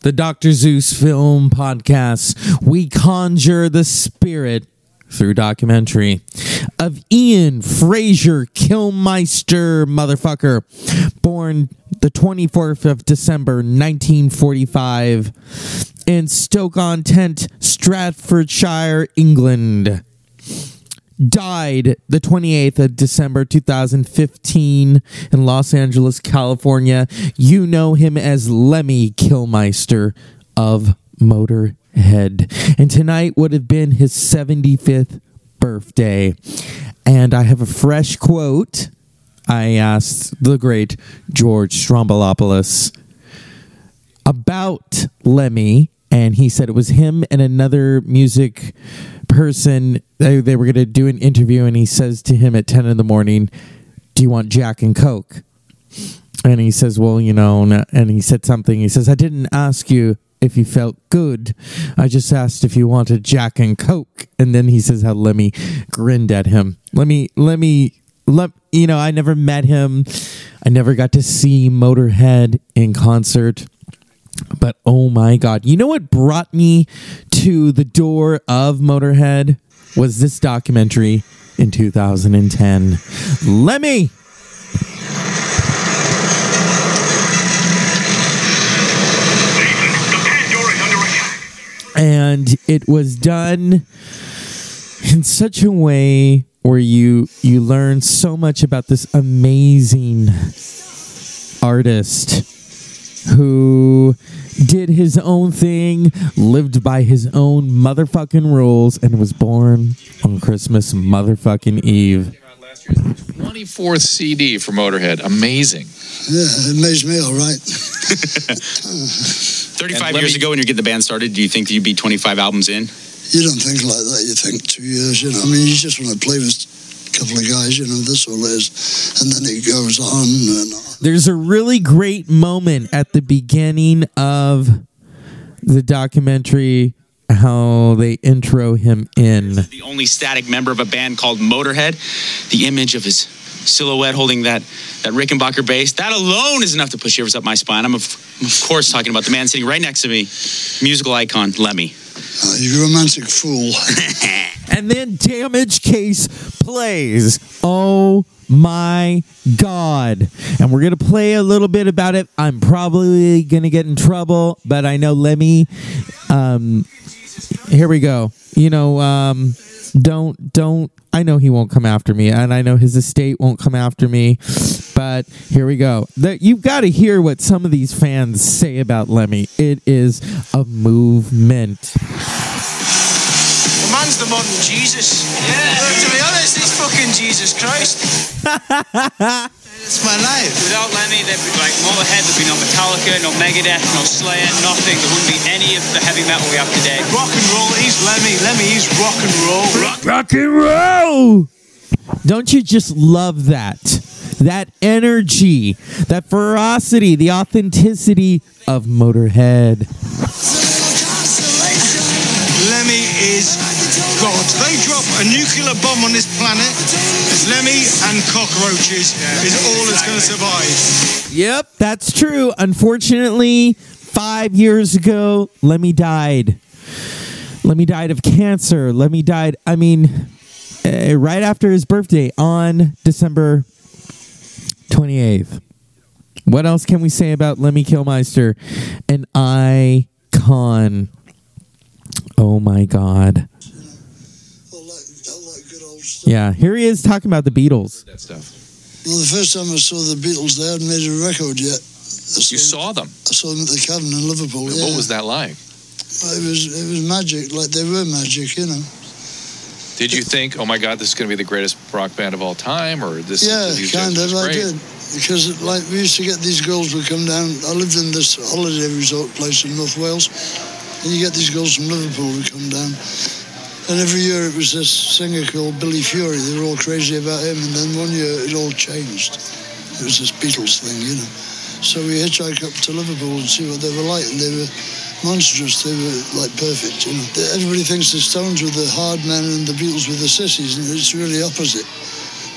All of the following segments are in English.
the Dr. Zeus film podcast. We conjure the spirit through documentary of Ian Fraser Kilmister, motherfucker, born the 24th of December 1945 in Stoke-on-Trent, Staffordshire, England died the 28th of December 2015 in Los Angeles, California. You know him as Lemmy Kilmister of Motorhead. And tonight would have been his 75th birthday. And I have a fresh quote. I asked the great George Stroumboulopoulos about Lemmy, and he said it was him and another music person. They, they were going to do an interview, and he says to him at 10 in the morning, Do you want Jack and Coke? And he says, Well, you know, and he said something. He says, I didn't ask you if you felt good. I just asked if you wanted Jack and Coke. And then he says how Lemmy grinned at him. Let me, let me, let, you know, I never met him. I never got to see Motorhead in concert. But oh my God. You know what brought me to the door of Motorhead? Was this documentary in 2010. Lemmy! And it was done in such a way where you you learn so much about this amazing artist who did his own thing, lived by his own motherfucking rules, and was born on Christmas motherfucking Eve. 24th CD for Motorhead. Amazing. Yeah, it amazed me, all right. 35 years me- ago when you get the band started, do you think you'd be 25 albums in? You don't think like that. You think two years, you know. I mean, you just want to play with a couple of guys, you know, that's all it is. And then it goes on and on. There's a really great moment at the beginning of the documentary how they intro him in. The only static member of a band called Motorhead, the image of his silhouette holding that, that Rickenbacker bass, that alone is enough to put shivers up my spine. I'm of, of course talking about the man sitting right next to me, musical icon, Lemmy. Uh, you romantic fool. And then Damage Case plays. Oh my God. And we're going to play a little bit about it. I'm probably going to get in trouble, but I know Lemmy. Um, here we go. You know, um, don't, don't, I know he won't come after me, and I know his estate won't come after me, but here we go. The, you've got to hear what some of these fans say about Lemmy. It is a movement. The man's the modern Jesus. Yeah. to be honest, he's fucking Jesus Christ. it's my life. Without Lemmy, there'd be like Motorhead, there'd be no Metallica, no Megadeth, no Slayer, nothing. There wouldn't be any of the heavy metal we have today. Rock and roll, he's Lemmy. Lemmy, he's rock and roll. rock and roll. Don't you just love that? That energy, that ferocity, the authenticity of Motorhead. Lemmy is God. They drop a nuclear bomb on this planet. Lemmy and cockroaches is all that's going to survive. Yep, that's true. Unfortunately, five years ago, Lemmy died. Lemmy died of cancer. Lemmy died, I mean, uh, right after his birthday on December 28th. What else can we say about Lemmy Kilmister? An icon. Oh my God. All that, all that good old stuff. Yeah, here he is talking about the Beatles. That stuff. Well, the first time I saw the Beatles, they hadn't made a record yet. I You saw them. I saw them at the Cavern in Liverpool. What was that like? It was it was magic, like they were magic, you know. Did you think, oh my God, this is going to be the greatest rock band of all time, or this? Yeah, these kind of. I did because like we used to get these girls would come down. I lived in this holiday resort place in North Wales, and you get these girls from Liverpool who come down. And every year it was this singer called Billy Fury. They were all crazy about him, and then one year it all changed. It was this Beatles thing, you know. So we hitchhiked up to Liverpool and see what they were like, and they were monstrous. They were like perfect, you know. Everybody thinks the Stones were the hard men and the Beatles were the sissies, and it's really opposite.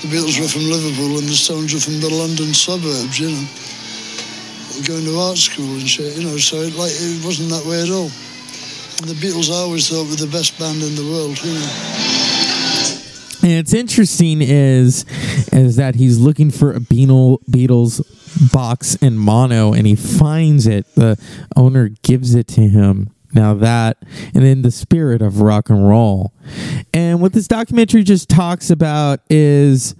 The Beatles were from Liverpool and the Stones were from the London suburbs, you know. going to art school and shit, you know. So it, like it wasn't that way at all. The Beatles, I always thought, were the best band in the world, you know. And it's interesting is is that he's looking for a Beatle, Beatles box in mono and he finds it. The owner gives it to him. Now that and in the spirit of rock and roll. And what this documentary just talks about is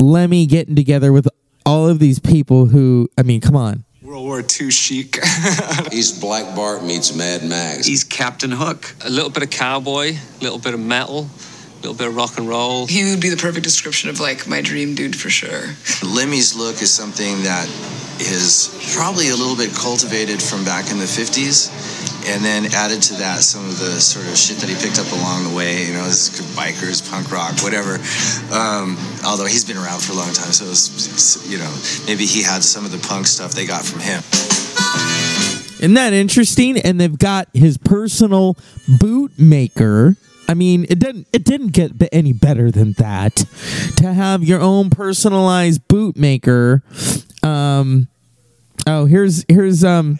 Lemmy getting together with all of these people who I mean, come on. World War II chic. He's Black Bart meets Mad Max. He's Captain Hook. A little bit of cowboy, a little bit of metal, a little bit of rock and roll. He would be the perfect description of like my dream dude for sure. Lemmy's look is something that is probably a little bit cultivated from back in the 50s and then added to that some of the sort of shit that he picked up along the way you know his bikers punk rock whatever um, although he's been around for a long time so it was, you know maybe he had some of the punk stuff they got from him isn't that interesting and they've got his personal bootmaker I mean, it didn't it didn't get any better than that. To have your own personalized bootmaker. Um, oh, here's here's um.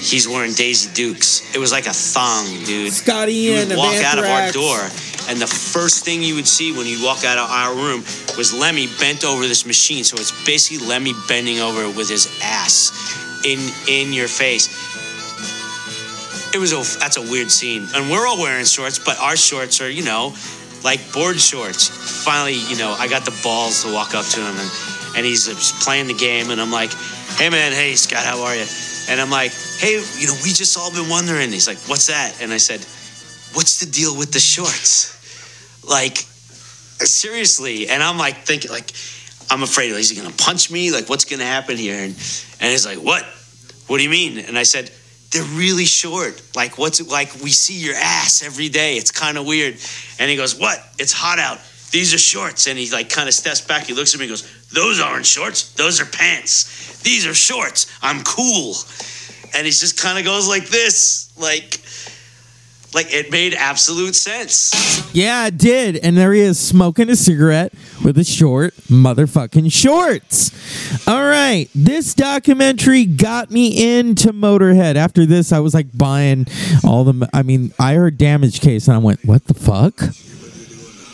He's wearing Daisy Dukes. It was like a thong, dude. Scotty you would of walk out of our door, and the first thing you would see when you walk out of our room was Lemmy bent over this machine. So it's basically Lemmy bending over with his ass in in your face. It was a that's a weird scene, and we're all wearing shorts, but our shorts are you know like board shorts. Finally, you know, I got the balls to walk up to him, and and he's playing the game, and I'm like, hey man, hey Scott, how are you? And I'm like, hey, you know, we just all been wondering. He's like, what's that? And I said, what's the deal with the shorts? Like, seriously. And I'm like thinking, like, I'm afraid, is he gonna punch me? Like, what's gonna happen here? And and he's like, what? What do you mean? And I said, they're really short. Like, what's it like? We see your ass every day. It's kind of weird. And he goes, what? It's hot out. These are shorts. And he like kind of steps back. He looks at me and goes, those aren't shorts. Those are pants. These are shorts. I'm cool. And he just kind of goes like this, like, like it made absolute sense. Yeah, it did. And there he is smoking a cigarette with his short motherfucking shorts. All right. This documentary got me into Motorhead. After this, I was like buying all the. I mean, I heard Damage Case and I went, what the fuck?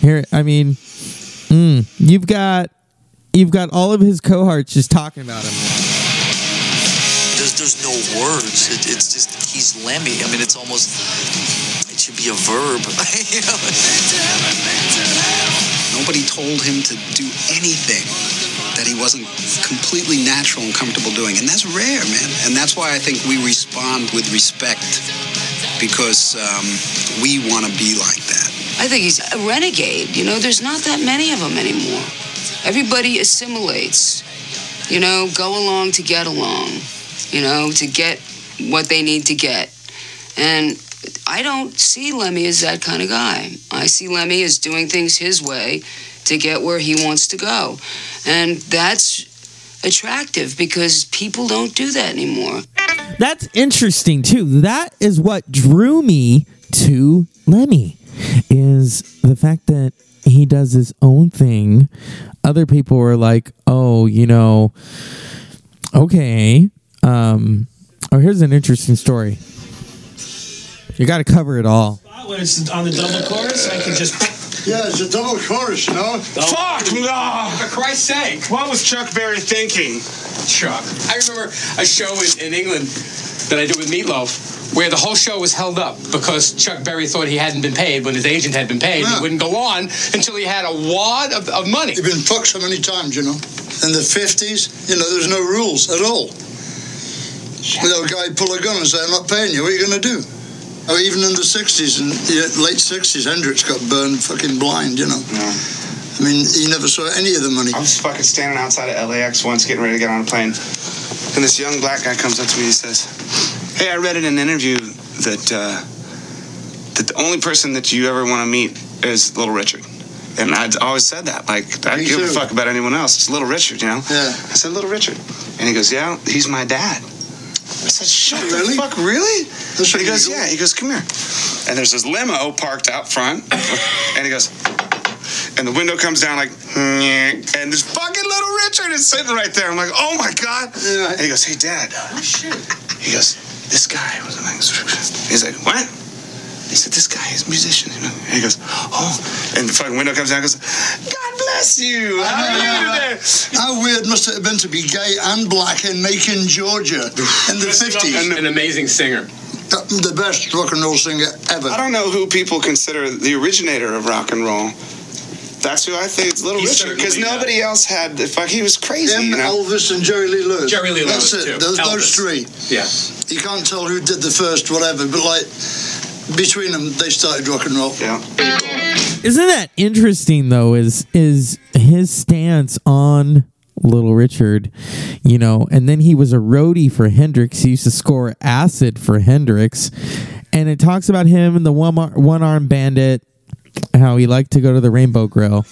Here, I mean, mm, you've got. You've got all of his cohorts just talking about him. There's, there's no words. It, it's just he's Lemmy. I mean, it's almost it should be a verb. you know? Nobody told him to do anything that he wasn't completely natural and comfortable doing. And that's rare, man. And that's why I think we respond with respect because um, we want to be like that. I think he's a renegade. You know, there's not that many of them anymore. Everybody assimilates. You know, go along to get along. You know, to get what they need to get. And I don't see Lemmy as that kind of guy. I see Lemmy as doing things his way to get where he wants to go. And that's attractive because people don't do that anymore. That's interesting too. That is what drew me to Lemmy is the fact that he does his own thing. Other people were like, "Oh, you know, okay." Um, oh, here's an interesting story. You got to cover it all. When it's on the double chorus, I can just. Yeah, it's a double chorus, you know. Fuck! No! For Christ's sake! What was Chuck Berry thinking? Chuck. I remember a show in, in England that I did with Meatloaf where the whole show was held up because Chuck Berry thought he hadn't been paid when his agent had been paid. Yeah. He wouldn't go on until he had a wad of, of money. You've been fucked so many times, you know. In the 50s, you know, there's no rules at all. A guy pull a gun and say, I'm not paying you, what are you going to do? Oh, even in the 60s and late 60s, Hendrix got burned fucking blind, you know. I mean, he never saw any of the money. I was fucking standing outside of LAX once getting ready to get on a plane. And this young black guy comes up to me and he says, Hey, I read in an interview that uh, that the only person that you ever want to meet is Little Richard. And I'd always said that. Like, I don't give a fuck about anyone else. It's Little Richard, you know? Yeah. I said, Little Richard. And he goes, Yeah, he's my dad. I said, Shut Really? the fuck, really? And he goes. Yeah. He goes, Come here. And there's this limo parked out front. And he goes, and the window comes down like, "Nyeh," and this fucking little Richard is sitting right there. I'm like, oh my god. And he goes, hey dad. Oh shit. He goes, this guy was an He's like, what? He said, this guy is a musician. You know? He goes, oh. And the fucking window comes down and goes, God bless you. How are you today? How weird must it have been to be gay and black in Macon, Georgia in the 50s? An amazing singer. The best rock and roll singer ever. I don't know who people consider the originator of rock and roll. That's who I think it's Little He Richard because certainly, nobody else had. The fuck, he was crazy. Him, you know? Elvis, and Jerry Lee Lewis. Jerry Lee That's it. too. Those, those three. Yeah. You can't tell who did the first, whatever, but like between them, they started rock and roll. Yeah. Isn't that interesting though? Is is his stance on Little Richard, you know, and then he was a roadie for Hendrix. He used to score acid for Hendrix, and it talks about him and the one one arm bandit, how he liked to go to the Rainbow Grill,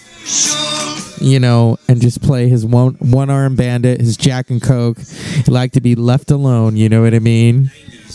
you know, and just play his one one arm bandit, his Jack and Coke. He liked to be left alone. You know what I mean?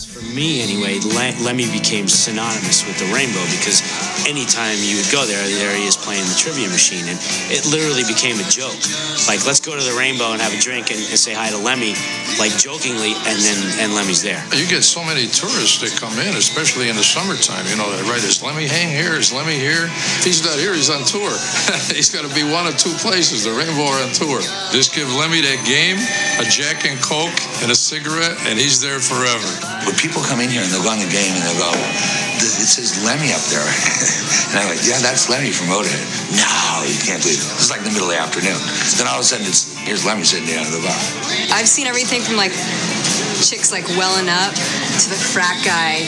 For me, anyway, Le- Lemmy became synonymous with the rainbow because anytime you would go there, there he is playing the trivia machine, and it literally became a joke. Like, let's go to the rainbow and have a drink and, and say hi to Lemmy, like jokingly, and then and Lemmy's there. You get so many tourists that come in, especially in the summertime. You know, they write, is Lemmy hang here? Is Lemmy here? If he's not here, he's on tour. he's got to be one of two places, the Rainbow or on tour. Just give Lemmy that game, a Jack and Coke, and a cigarette, and he's there forever. When people come in here and they'll go on the game and they'll go, "Th- it says Lemmy up there. and I'm like, yeah, that's Lemmy from Motorhead. No, you can't believe it. It's like the middle of the afternoon. Then all of a sudden, it's here's Lemmy sitting down at the bar. I've seen everything from like chicks like welling up to the frat guy.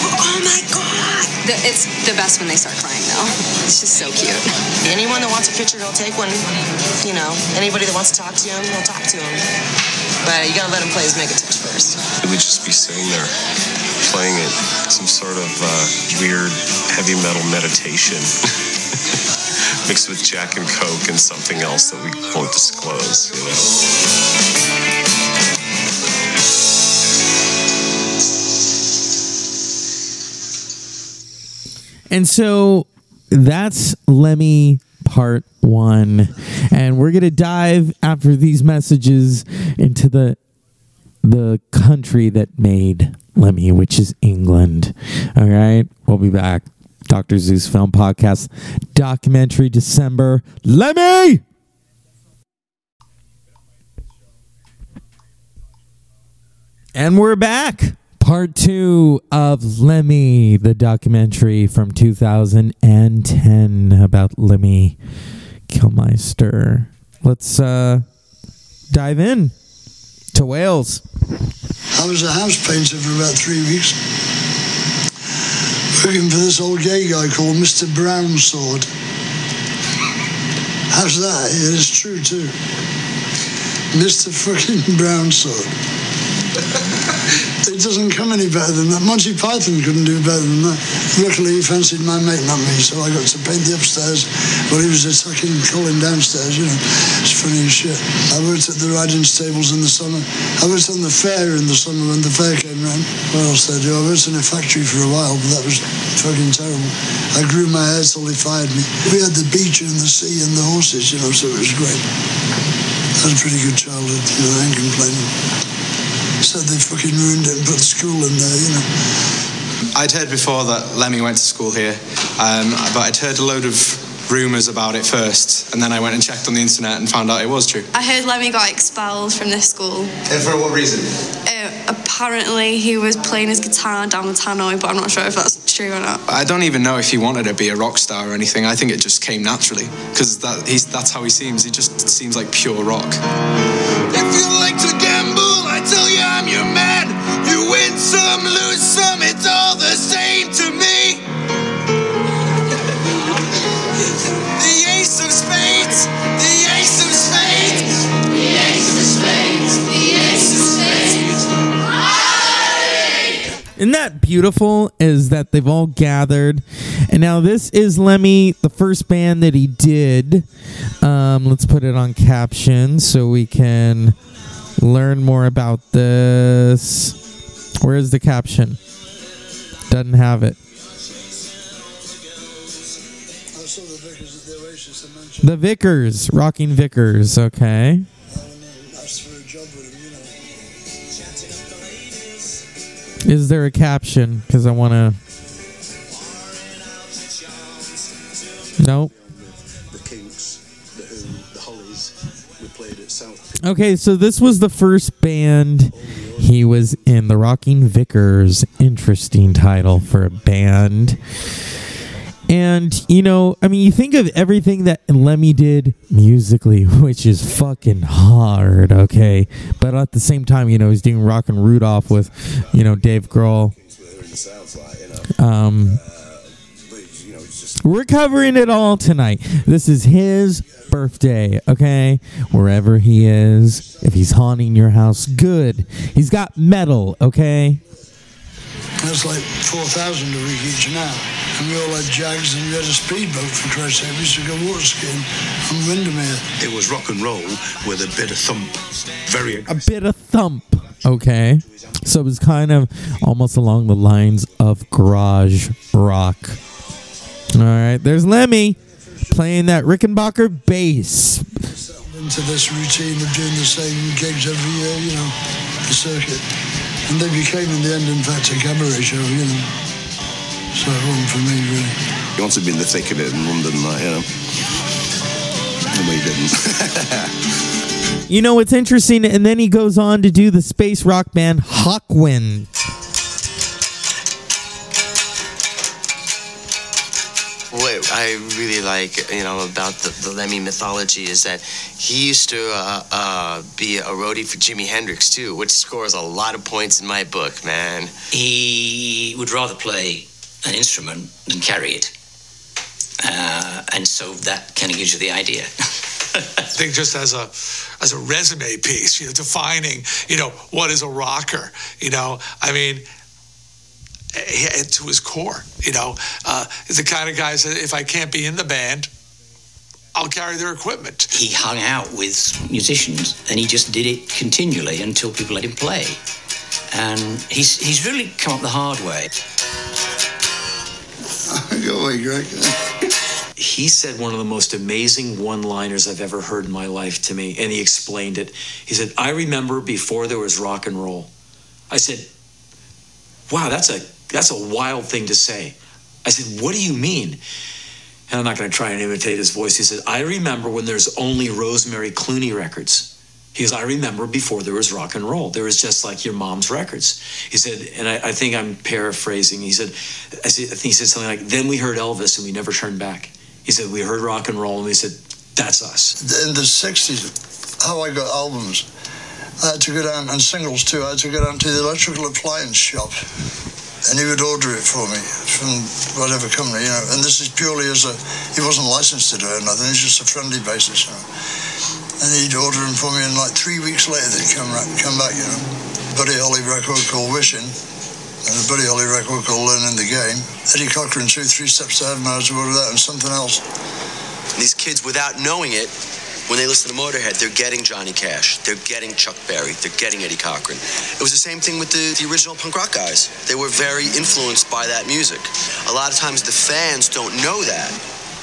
Oh my god! The, it's the best when they start crying though. It's just so cute. Anyone that wants a picture, he'll take one. You know, anybody that wants to talk to him, he'll talk to him. But you gotta let him play his Megatouch first. He would just be sitting there playing it, some sort of uh, weird heavy metal meditation mixed with Jack and Coke and something else that we won't disclose, you know. And so that's Lemmy part one. And we're gonna dive after these messages into the the country that made Lemmy, which is England. All right. We'll be back. Dr. Zeus Film Podcast documentary December. Lemmy! And we're back. Part two of Lemmy, the documentary from 2010 about Lemmy Kilmister. Let's uh, dive in to Wales. I was a house painter for about three weeks, working for this old gay guy called Mr. Brownsword. How's that? It is true too. Mr. fucking Brownsword. It doesn't come any better than that. Monty Python couldn't do better than that. Luckily, he fancied my mate, not me, so I got to paint the upstairs while he was attacking Colin downstairs, you know. It's funny as shit. I worked at the riding stables in the summer. I worked on the fair in the summer when the fair came round. What else did I do? I worked in a factory for a while, but that was fucking terrible. I grew my hair till they fired me. We had the beach and the sea and the horses, you know, so it was great. I had a pretty good childhood, you know, I ain't complaining. Said they fucking ruined it and put school in there, you know. I'd heard before that Lemmy went to school here, um, but I'd heard a load of rumours about it first, and then I went and checked on the internet and found out it was true. I heard Lemmy got expelled from this school. And for what reason? Uh, apparently, he was playing his guitar down the tannoy, but I'm not sure if that's true or not. I don't even know if he wanted to be a rock star or anything. I think it just came naturally because that, that's how he seems. He just seems like pure rock. Isn't that beautiful? Is that they've all gathered, and now this is Lemmy, the first band that he did. Um, let's put it on caption so we can learn more about this. Where is the caption? Doesn't have it. I saw the Vickers at The Vickers, Rocking Vickers. Okay. Is there a caption? Because I want to. Nope. The Kinks, the Who, the Hollies. We played at South. Okay, so this was the first band he was in, the Rocking Vickers. Interesting title for a band. And, you know, I mean, you think of everything that Lemmy did musically, which is fucking hard, okay? But at the same time, you know, he's doing Rock and Rudolph with, you know, Dave Grohl. Um, we're covering it all tonight. This is his birthday, okay? Wherever he is, if he's haunting your house, good. He's got metal, okay? That's like 4,000 a week each now. And we all had Jags and we had a speedboat for Christ's sake. We used to go water skiing on Windermere. It was rock and roll with a bit of thump. Very a bit of thump. Okay. So it was kind of almost along the lines of garage rock. All right. There's Lemmy playing that Rickenbacker bass. Into this routine of doing the same gigs every year, you know, the circuit. And they became, in the end, in fact, a cabaret show, you know. So it wasn't for me, really. You want to be in the thick of it in London, like, you know. And we didn't. You know what's interesting? And then he goes on to do the space rock band Hawkwind. What I really like, you know, about the, the Lemmy mythology is that he used to uh, uh, be a roadie for Jimi Hendrix too, which scores a lot of points in my book, man. He would rather play an instrument than carry it. Uh, and so that kind of gives you the idea. I think just as a as a resume piece, you know, defining, you know, what is a rocker, you know, I mean, to his core, you know, uh, the kind of guys that if I can't be in the band, I'll carry their equipment. He hung out with musicians and he just did it continually until people let him play. And he's, he's really come up the hard way. Go away, Greg. He said one of the most amazing one liners I've ever heard in my life to me, and he explained it. He said, I remember before there was rock and roll. I said, Wow, that's a that's a wild thing to say. I said, What do you mean? And I'm not going to try and imitate his voice. He said, I remember when there's only Rosemary Clooney records. He goes, I remember before there was rock and roll. There was just like your mom's records. He said, and I, I think I'm paraphrasing. He said, I, said, I think he said something like, then we heard Elvis and we never turned back. He said, we heard rock and roll and we said, that's us. In the 60s, how I got albums, I had to go down, and singles too, I had to go down to the electrical appliance shop. And he would order it for me from whatever company, you know. And this is purely as a, he wasn't licensed to do it or nothing, it's just a friendly basis, you know. And he'd order them for me, and like three weeks later, they'd come, ra- come back, you know. Buddy Holly record called Wishing, and a Buddy Holly record called Learning the Game. Eddie Cochran, two, three steps to heaven, I to order that and something else. These kids, without knowing it, when they listen to Motorhead, they're getting Johnny Cash, they're getting Chuck Berry, they're getting Eddie Cochran. It was the same thing with the, the original punk rock guys. They were very influenced by that music. A lot of times the fans don't know that,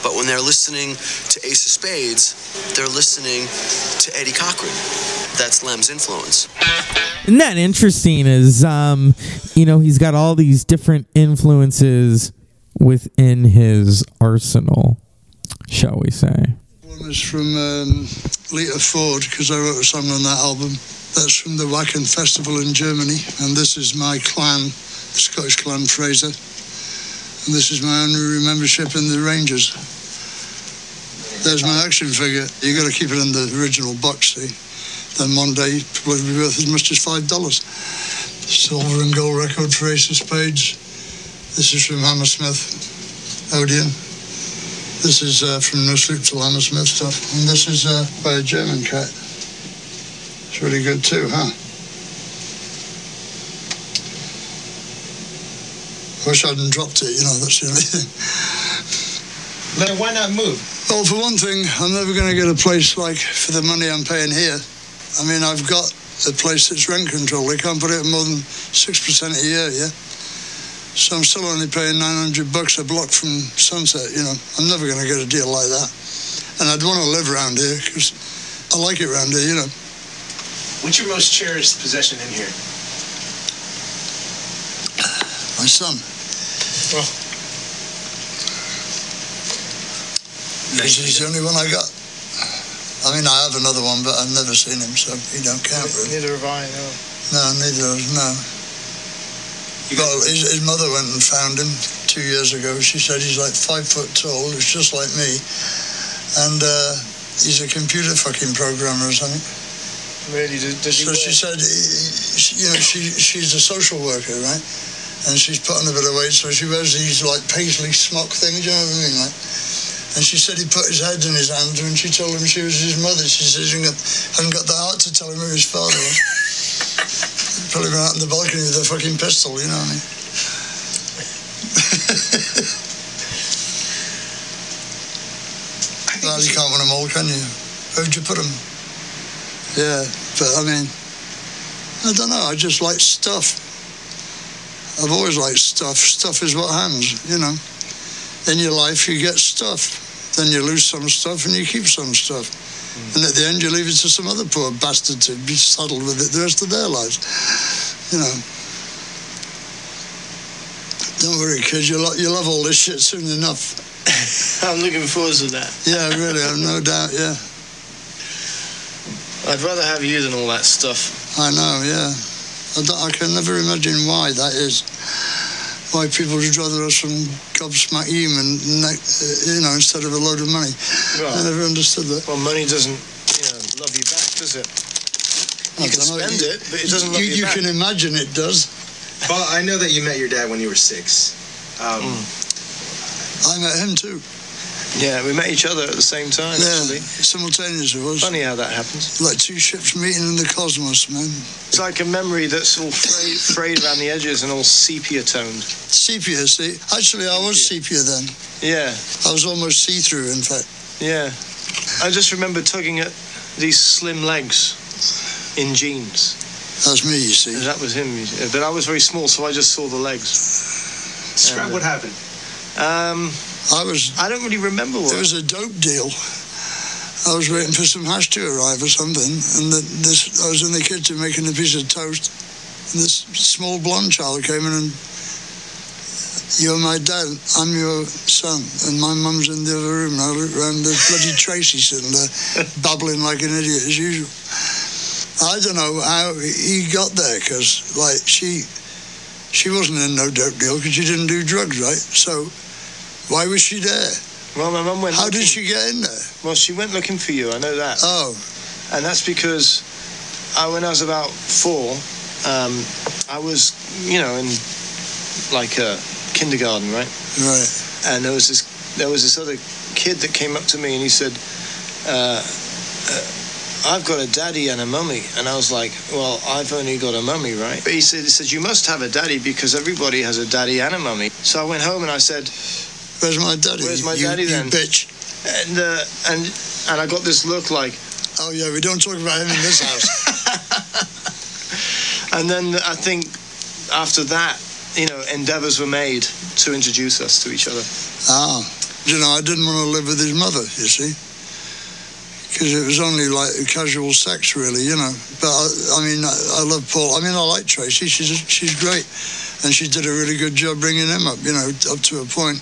but when they're listening to Ace of Spades, they're listening to Eddie Cochran. That's Lem's influence. Isn't that interesting? Is um, you know, he's got all these different influences within his arsenal, shall we say? One from um, Lita Ford, because I wrote a song on that album. That's from the Wacken Festival in Germany. And this is my clan, the Scottish clan Fraser. And this is my honorary membership in the Rangers. There's my action figure. You've got to keep it in the original box, see? Then one day it will be worth as much as $5. Silver and gold record for Ace of Spades. This is from Hammersmith, Odeon. This is uh, from No Sleep Till Hammersmith stuff. And this is uh, by a German cat. It's really good too, huh? Wish I hadn't dropped it, you know, that's the only thing. Then why not move? Well, for one thing, I'm never going to get a place like for the money I'm paying here. I mean, I've got a place that's rent control. They can't put it more than 6% a year, yeah? So I'm still only paying 900 bucks a block from Sunset, you know. I'm never going to get a deal like that. And I'd want to live around here because I like it around here, you know. What's your most cherished possession in here? My son. Well, Because he's the only one I got. I mean, I have another one, but I've never seen him, so he don't count really. neither have I, no. No, neither of us, no. Well, his, his mother went and found him two years ago. She said he's like five foot tall. It's just like me. And uh, he's a computer fucking programmer or something. Really? Does, does So she said, you know, she she's a social worker, right? And she's put on a bit of weight, so she wears these like paisley smock things, you know what I mean? Like, and she said he put his head in his hands when she told him she was his mother. She hadn't got, hadn't got the heart to tell him who his father was. Probably out in the balcony with a fucking pistol, you know what I mean? well, you can't win them all, can you? Where'd you put them? Yeah, but I mean, I don't know. I just like stuff. I've always liked stuff. Stuff is what hands, you know. In your life, you get stuff. Then you lose some stuff and you keep some stuff. And at the end, you leave it to some other poor bastard to be saddled with it the rest of their lives. You know. Don't worry, kid. You'll, you'll love all this shit soon enough. I'm looking forward to that. Yeah, really. I've no doubt. Yeah. I'd rather have you than all that stuff. I know, yeah. I, I can never imagine why that is. Why people would rather have some gobsmack human, ne- uh, you know, instead of a load of money. I never understood that. Well, money doesn't, you know, love you back, does it? I You can spend you- it, but it doesn't love you, you, you back. can imagine it does. Well, I know that you met your dad when you were six. Um, I met him too. Yeah, we met each other at the same time, Yeah, actually. simultaneous it was. Funny how that happens. Like two ships meeting in the cosmos, man. It's like a memory that's all frayed, frayed around the edges and all sepia toned. Sepia, see? Actually, I was sepia then. Yeah, I was almost see-through, in fact. yeah. I just remember tugging at these slim legs in jeans. That's me, you see. That was him. But I was very small, so I just saw the legs. Describe And, what happened. Um, I was. I don't really remember what. It was a dope deal. I was waiting for some hash to arrive or something, and the, this I was in the kitchen making a piece of toast, and this small blonde child came in and. You're my dad. I'm your son, and my mum's in the other room. And I looked round. There's bloody Tracy sitting there, babbling like an idiot as usual. I don't know how he got there, because like she, she wasn't in no dope deal because she didn't do drugs, right? So, why was she there? Well, my mum went. How did she get in there? Well, she went looking for you. I know that. Oh, and that's because I, when I was about four, um, I was, you know, in like a kindergarten, right? right. And there was this, there was this other kid that came up to me and he said, uh, uh, "I've got a daddy and a mummy," and I was like, "Well, I've only got a mummy, right?" But he said, "He said you must have a daddy because everybody has a daddy and a mummy." So I went home and I said, Where's my daddy? Where's my You- daddy you then?" bitch. And uh, and and I got this look like, Oh yeah, we don't talk about him in this house. And then I think after that, you know, endeavors were made to introduce us to each other. ah, you know, I didn't want to live with his mother. You see, because it was only like casual sex, really. You know. But I, I mean, I, I love Paul. I mean, I like Tracy. She's she's great, and she did a really good job bringing him up. You know, up to a point.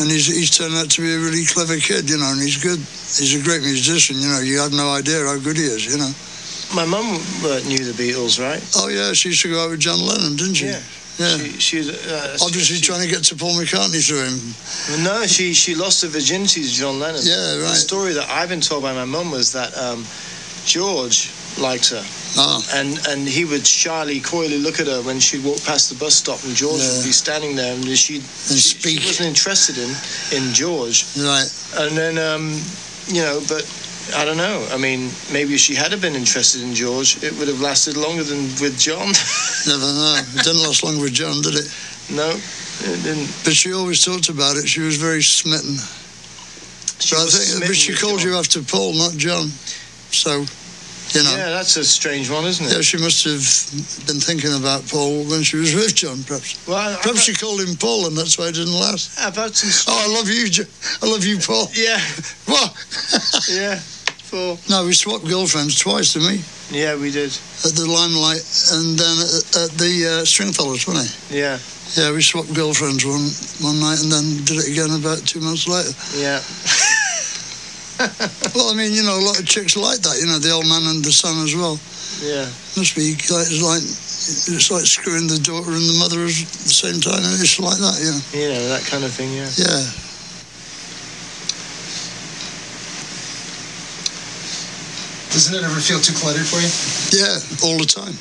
And he's he's turned out to be a really clever kid. You know, and he's good. He's a great musician. You know, you have no idea how good he is. You know. My mum uh, knew the Beatles, right? Oh yeah, she used to go out with John Lennon, didn't she? Yeah. Yeah. She, she, uh, Obviously she, trying to get to Paul McCartney through him. No, she she lost her virginity to John Lennon. Yeah, right. The story that I've been told by my mum was that um, George liked her. Ah. And and he would shyly, coyly look at her when she'd walk past the bus stop, and George would be standing there, and she'd, she, she wasn't interested in in George. Right. And then um, you know, but I don't know. I mean, maybe if she had have been interested in George, it would have lasted longer than with John. Never know. It didn't last long with John, did it? no, it didn't. But she always talked about it. She was very smitten. She but I think, but she called John. you after Paul, not John. So You know. Yeah, that's a strange one, isn't it? Yeah, she must have been thinking about Paul when she was with John, perhaps. Well, I- I- perhaps she called him Paul, and that's why it didn't last. About some. Oh, I love you, Jo- I love you, Paul. Yeah. What? yeah. For. No, we swapped girlfriends twice to we? Yeah, we did. at the Limelight and then at, at the uh, Stringfellows, wasn't it? Yeah. Yeah, we swapped girlfriends one one night and then did it again about two months later. Yeah. Well, I mean, you know, a lot of chicks like that. You know, the old man and the son as well. Yeah. Must be like it's like it's like screwing the daughter and the mother at the same time. It's like that, yeah. You know that kind of thing. Yeah. Yeah. Doesn't it ever feel too cluttered for you? Yeah, all the time.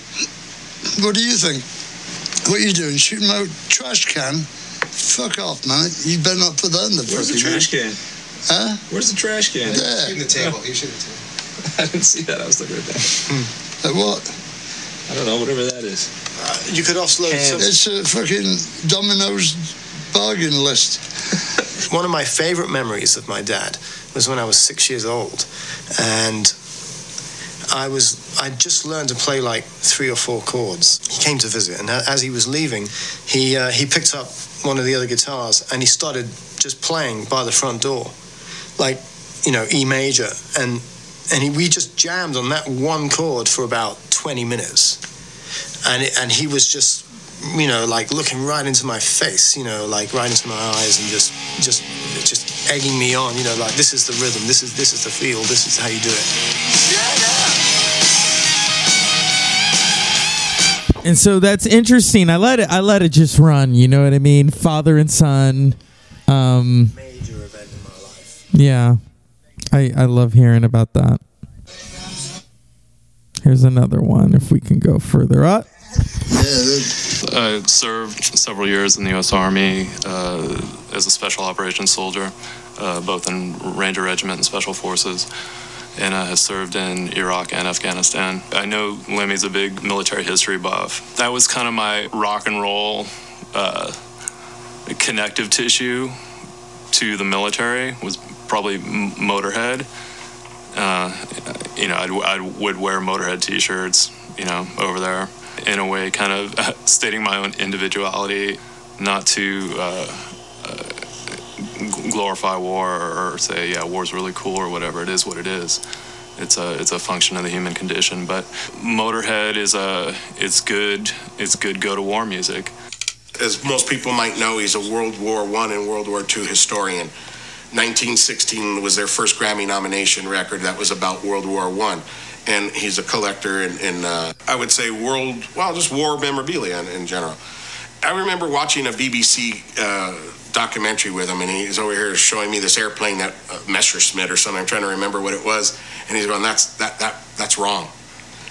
What do you think? What are you doing? Shooting my trash can? Fuck off, man. You better not put that in the Where's the fucking eh? trash can? Huh? Where's the trash can? There. Shooting the table. You shoot the table. I didn't see that. I was looking at that. At what? I don't know, whatever that is. Uh, you could offload some. It's a fucking Domino's bargain list. One of my favorite memories of my dad was when I was six years old, and I was I just learned to play like three or four chords. He came to visit, and as he was leaving, he uh, he picked up one of the other guitars and he started just playing by the front door, like you know E major, and and he, we just jammed on that one chord for about twenty minutes, and it, and he was just you know like looking right into my face, you know like right into my eyes and just just just egging me on, you know like this is the rhythm, this is this is the feel, this is how you do it. And so that's interesting. I let it. I let it just run. You know what I mean? Father and son. Um, Major yeah, I I love hearing about that. Here's another one. If we can go further up. I served several years in the U.S. Army uh, as a special operations soldier, uh, both in Ranger Regiment and Special Forces, and I have served in Iraq and Afghanistan. I know Lemmy's a big military history buff. That was kind of my rock and roll uh, connective tissue to the military was probably Motorhead. Uh, you know, I'd, I would wear Motorhead T-shirts, you know, over there. In a way, kind of stating my own individuality, not to uh, uh, glorify war or, say, yeah, war's really cool or whatever. It is what it is. It's a it's a function of the human condition. But Motorhead is a it's good it's good go to war music. as most people might know, he's a World War One and World War II historian. 1916 was their first Grammy nomination record that was about World War One, and he's a collector in, in uh, I would say world, well, just war memorabilia in, in general. I remember watching a BBC uh, documentary with him, and he's over here showing me this airplane that uh, Messerschmitt or something. I'm trying to remember what it was, and he's going, "That's that that that's wrong."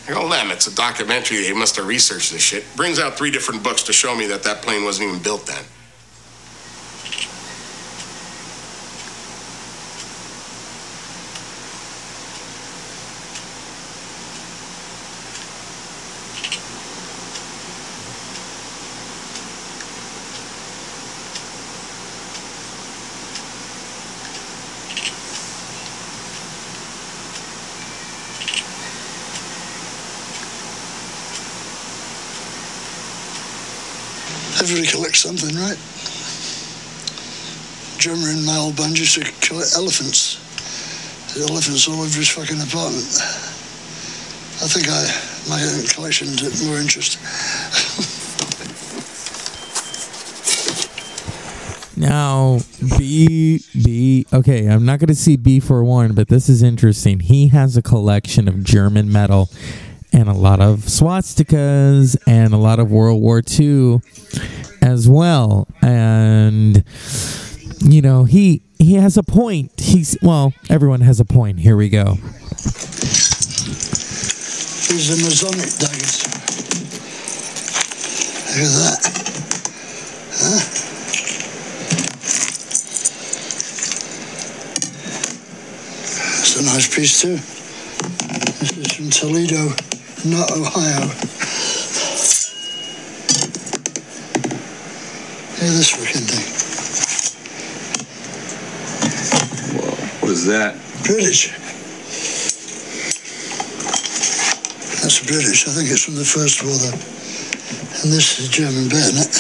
I go, Lem, it's a documentary. They must have researched this shit. Brings out three different books to show me that that plane wasn't even built then. Something, right? Drummer in old band used to collect elephants. The elephants all over his fucking apartment. I think I my own collection is more interesting. Now, B B. Okay, I'm not going to see B for one, but this is interesting. He has a collection of German metal and a lot of swastikas and a lot of World War II as well. And you know, he he has a point. He's well, everyone has a point. Here we go. These are Masonic daggers. Look at that. Huh? It's a nice piece too. This is from Toledo, not Ohio. Hear this freaking thing. Whoa, what is that? British. That's British. I think it's from the First War, though. And this is German bayonet.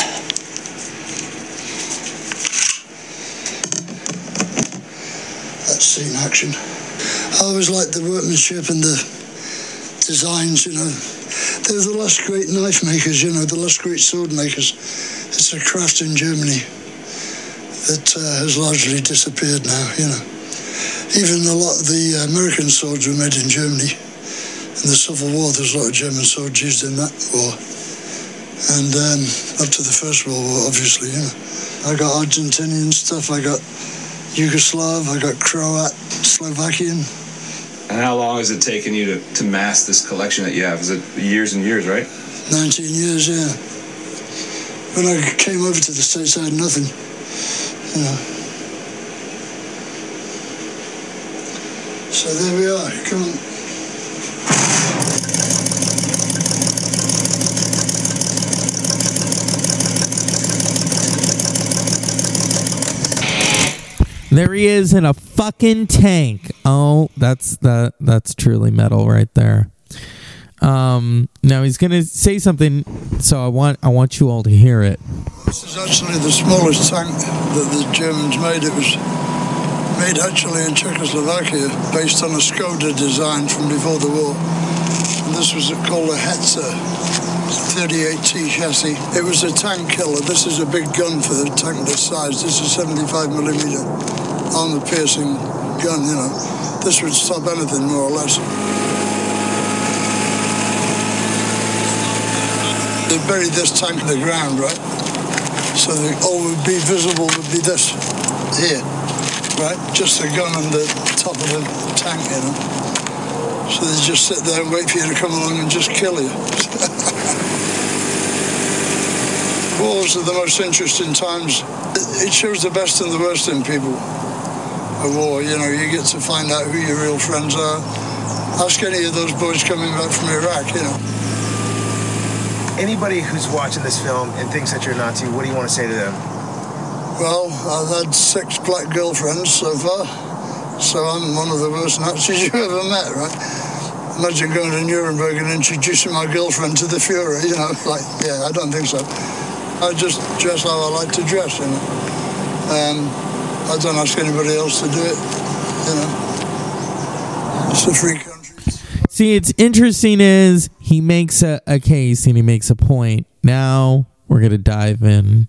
That's scene action. I always liked the workmanship and the designs, you know. They're the last great knife makers, you know, the last great sword makers. It's a craft in Germany that uh, has largely disappeared now, you know. Even a lot of the American swords were made in Germany. In the Civil War, there's a lot of German swords used in that war. And um, up to the First World War, obviously, you know. I got Argentinian stuff, I got Yugoslav, I got Croat, Slovakian. And how long has it taken you to, to mass this collection that you have? Is it years and years, right? 19 years, yeah. When I came over to the States, I had nothing. You know. So there we are. Come on. There he is in a fucking tank. Oh, that's that that's truly metal right there. Um now he's gonna say something so I want I want you all to hear it. This is actually the smallest tank that the Germans made. It was made actually in Czechoslovakia based on a Skoda design from before the war. And this was called a Hetzer 38T chassis. It was a tank killer. This is a big gun for the tank this size. This is 75 millimeter armor piercing gun, you know. This would stop anything more or less. They buried this tank in the ground, right? So the, all would be visible would be this here, right? Just a gun on the top of the tank, you know. So they just sit there and wait for you to come along and just kill you. Wars are the most interesting times. It shows the best and the worst in people. A war, you know, you get to find out who your real friends are. Ask any of those boys coming back from Iraq, you know. Anybody who's watching this film and thinks that you're a Nazi, what do you want to say to them? Well, I've had six black girlfriends so far, so I'm one of the worst Nazis you ever met, right? Imagine going to Nuremberg and introducing my girlfriend to the Fuhrer, you know, like, yeah, I don't think so. I just dress how I like to dress, you know. Um, I don't ask anybody else to do it, you know. It's a free country. See, it's interesting is he makes a, a case and he makes a point. Now we're gonna dive in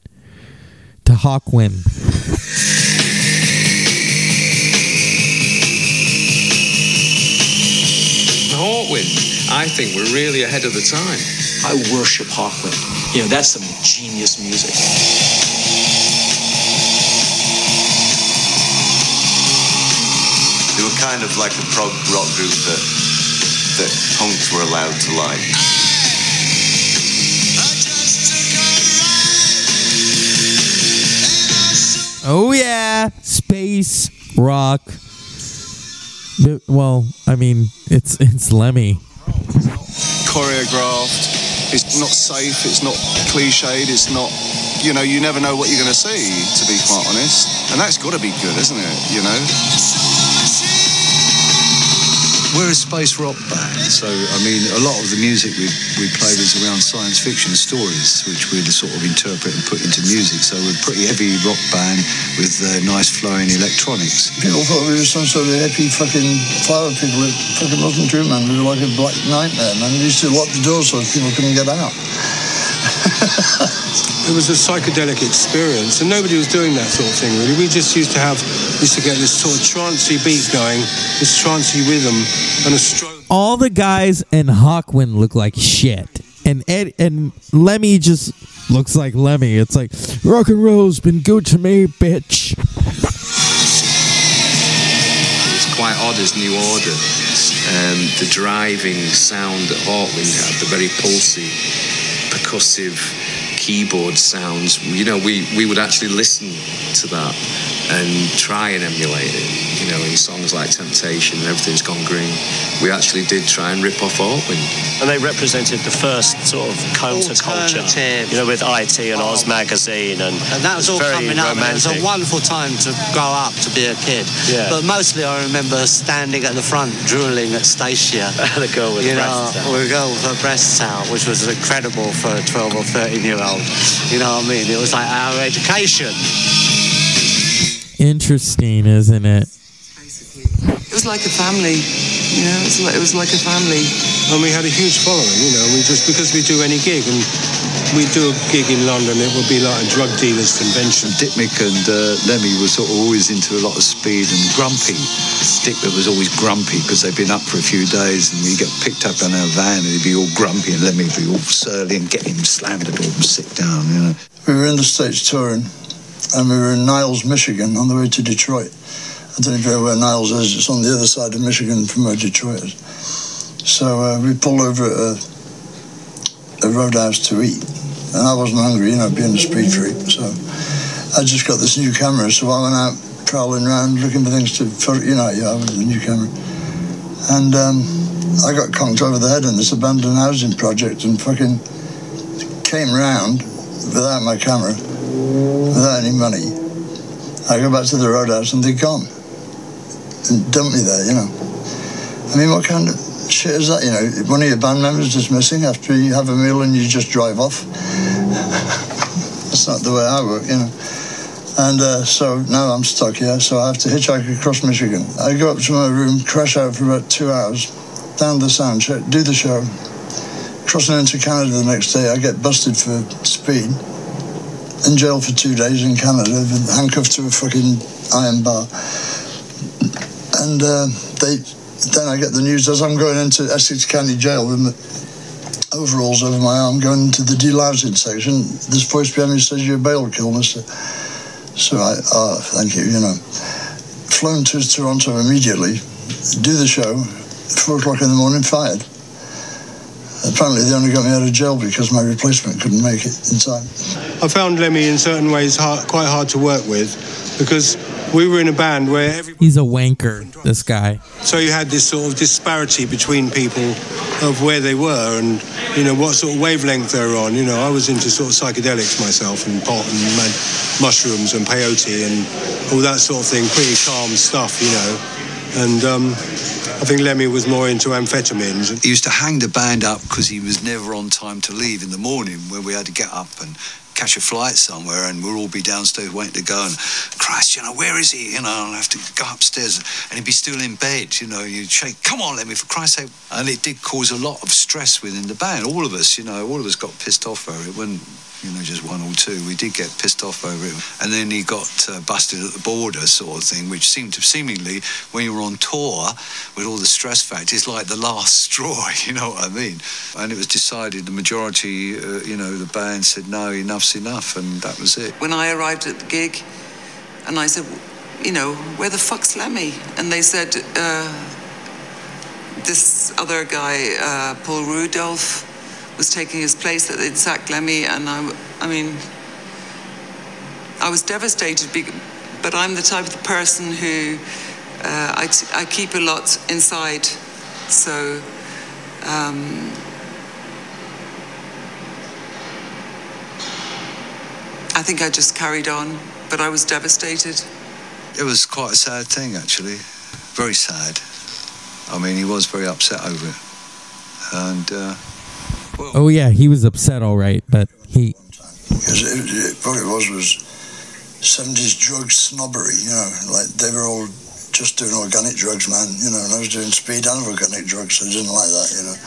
to Hawkwind. Hawkwind, I think we're really ahead of the time. I worship Hawkwind. You know, that's some genius music. They were kind of like a prog rock group that that punks were allowed to like. Oh yeah, space rock. Well, I mean, it's it's Lemmy. choreographed. It's not safe. It's not cliched. It's not, you know, you never know what you're going to see, to be quite honest. And that's got to be good, isn't it? You know? We're a space rock band, so I mean, a lot of the music we we played is around science fiction stories, which we'd sort of interpret and put into music. So we're a pretty heavy rock band with uh, nice flowing electronics. People thought we were some sort of hippie fucking flower people. It fucking wasn't true, man. We were like a black nightmare, man. We used to lock the doors so people couldn't get out. It was a psychedelic experience, and nobody was doing that sort of thing really. We just used to have, used to get this sort of trancey beat going, this trancey rhythm, and a stroke. All the guys in Hawkwind look like shit, and Ed and Lemmy just looks like Lemmy. It's like rock and roll's been good to me, bitch. It's quite odd as New Order. Um, the driving sound that Hawkwind had, the very pulsy, percussive keyboard sounds. You know, we we would actually listen to that and try and emulate it. You know, in songs like Temptation and Everything's Gone Green, we actually did try and rip off Hawkwind. And they represented the first sort of counterculture, you know, with IT and Oz magazine, and, And that was all very coming up. and It was a wonderful time to grow up to be a kid. Yeah. But mostly I remember standing at the front drooling at Stacia. the girl with you breasts know, out. with a girl with her breasts out, which was incredible for a 12 or 13 year old. You know what I mean? It was like our education. Interesting, isn't it? It was like a family. You know, it was like, it was like a family. And we had a huge following, you know, we just because we do any gig and we do a gig in London, it would be like a drug dealers convention. Dik Mik and uh, Lemmy were sort of always into a lot of speed and grumpy. Dik Mik was always grumpy because they'd been up for a few days and we get picked up in our van and he'd be all grumpy and Lemmy would be all surly and get him slam the door and sit down, you know. We were in the States touring, and we were in Niles, Michigan, on the way to Detroit. I don't know where Niles is. It's on the other side of Michigan from where Detroit is. So uh, we pulled over at a, a roadhouse to eat, and I wasn't hungry, you know, being a speed freak. So I just got this new camera, so I went out prowling around looking for things to, you know, yeah, with the new camera. And um, I got conked over the head in this abandoned housing project and fucking came round without my camera, without any money. I go back to the roadhouse and they're gone. And dump me there, you know. I mean, what kind of shit is that, you know? One of your band members is missing after you have a meal and you just drive off. That's not the way I work, you know. And uh, so now I'm stuck here, so I have to hitchhike across Michigan. I go up to my room, crash out for about two hours, down the sound check, do the show. Crossing into Canada the next day, I get busted for speed. In jail for two days in Canada, handcuffed to a fucking iron bar. And uh, they, then I get the news as I'm going into Essex County Jail with overalls over my arm, going into the delousing section. This voice behind me says, "You're bail Kilmister." So I, oh, thank you, you know. Flown to Toronto immediately, do the show, four o'clock in the morning, fired. Apparently, they only got me out of jail because my replacement couldn't make it in time. I found Lemmy in certain ways hard, quite hard to work with because we were in a band where every, He's a wanker, this guy. so you had this sort of disparity between people of where they were and you know what sort of wavelength they were on. You know, I was into sort of psychedelics myself and pot and man, mushrooms and peyote and all that sort of thing, pretty calm stuff, you know. And um, I think Lemmy was more into amphetamines. He used to hang the band up because he was never on time to leave in the morning when we had to get up and catch a flight somewhere and we'll all be downstairs waiting to go and Christ, you know, where is he? You know, I'll have to go upstairs and he'd be still in bed, you know, you'd shake, come on, Lemmy for Christ's sake. And it did cause a lot of stress within the band. All of us, you know, all of us got pissed off over it. When you know, just one or two. We did get pissed off over it. And then he got uh, busted at the border, sort of thing, which seemed to seemingly, when you're on tour with all the stress factors, like the last straw, you know what I mean? And it was decided, the majority, uh, you know, the band said, no, enough's enough, and that was it. When I arrived at the gig, and I said, you know, where the fuck's Lemmy? And they said, uh, this other guy, uh, Paul Rudolph, was taking his place that they'd sacked Lemmy, and I, I mean, I was devastated, but I'm the type of person who uh, I, t- I keep a lot inside, so. Um, I think I just carried on, but I was devastated. It was quite a sad thing, actually. Very sad. I mean, he was very upset over it. And, uh, Oh yeah, he was upset, all right, but he Because it, it, what it was was 70s drug snobbery, you know, like they were all just doing organic drugs, man, you know, and I was doing speed and organic drugs, so I didn't like that, you know.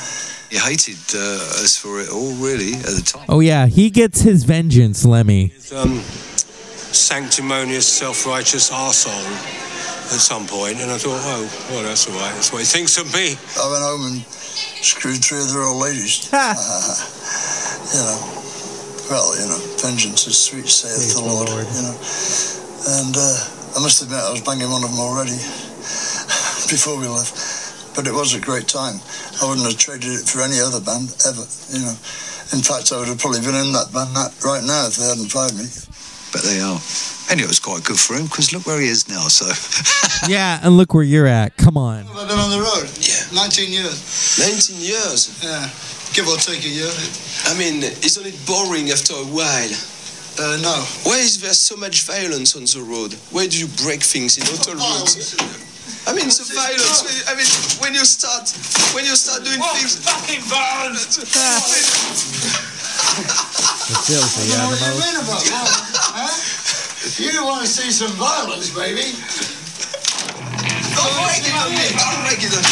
He hated uh, us for it all, really, at the time. Oh yeah, he gets his vengeance, Lemmy. um, sanctimonious, self-righteous arsehole at some point, and I thought, oh, well, that's all right. That's what he thinks of me. I went home and screwed three other old ladies. you know, well, you know, vengeance is sweet, saith the Lord, you know. And uh, I must admit, I was banging one of them already before we left. But it was a great time. I wouldn't have traded it for any other band ever, you know. In fact, I would have probably been in that band that right now if they hadn't fired me. But they are. And it was quite good for him because look where he is now. So Yeah, and look where you're at. Come on. I've been on the road. Yeah. 19 years. 19 years. Yeah. Give or take a year. I mean, isn't it boring after a while? Uh, no. Why is there so much violence on the road? Why do you break things in hotel rooms? I mean, the violence. I mean, when you start, when you start doing things. fucking violence! filthy You know what you mean about violence, huh? You want to see some violence, baby? Don't break it on me! Don't break it on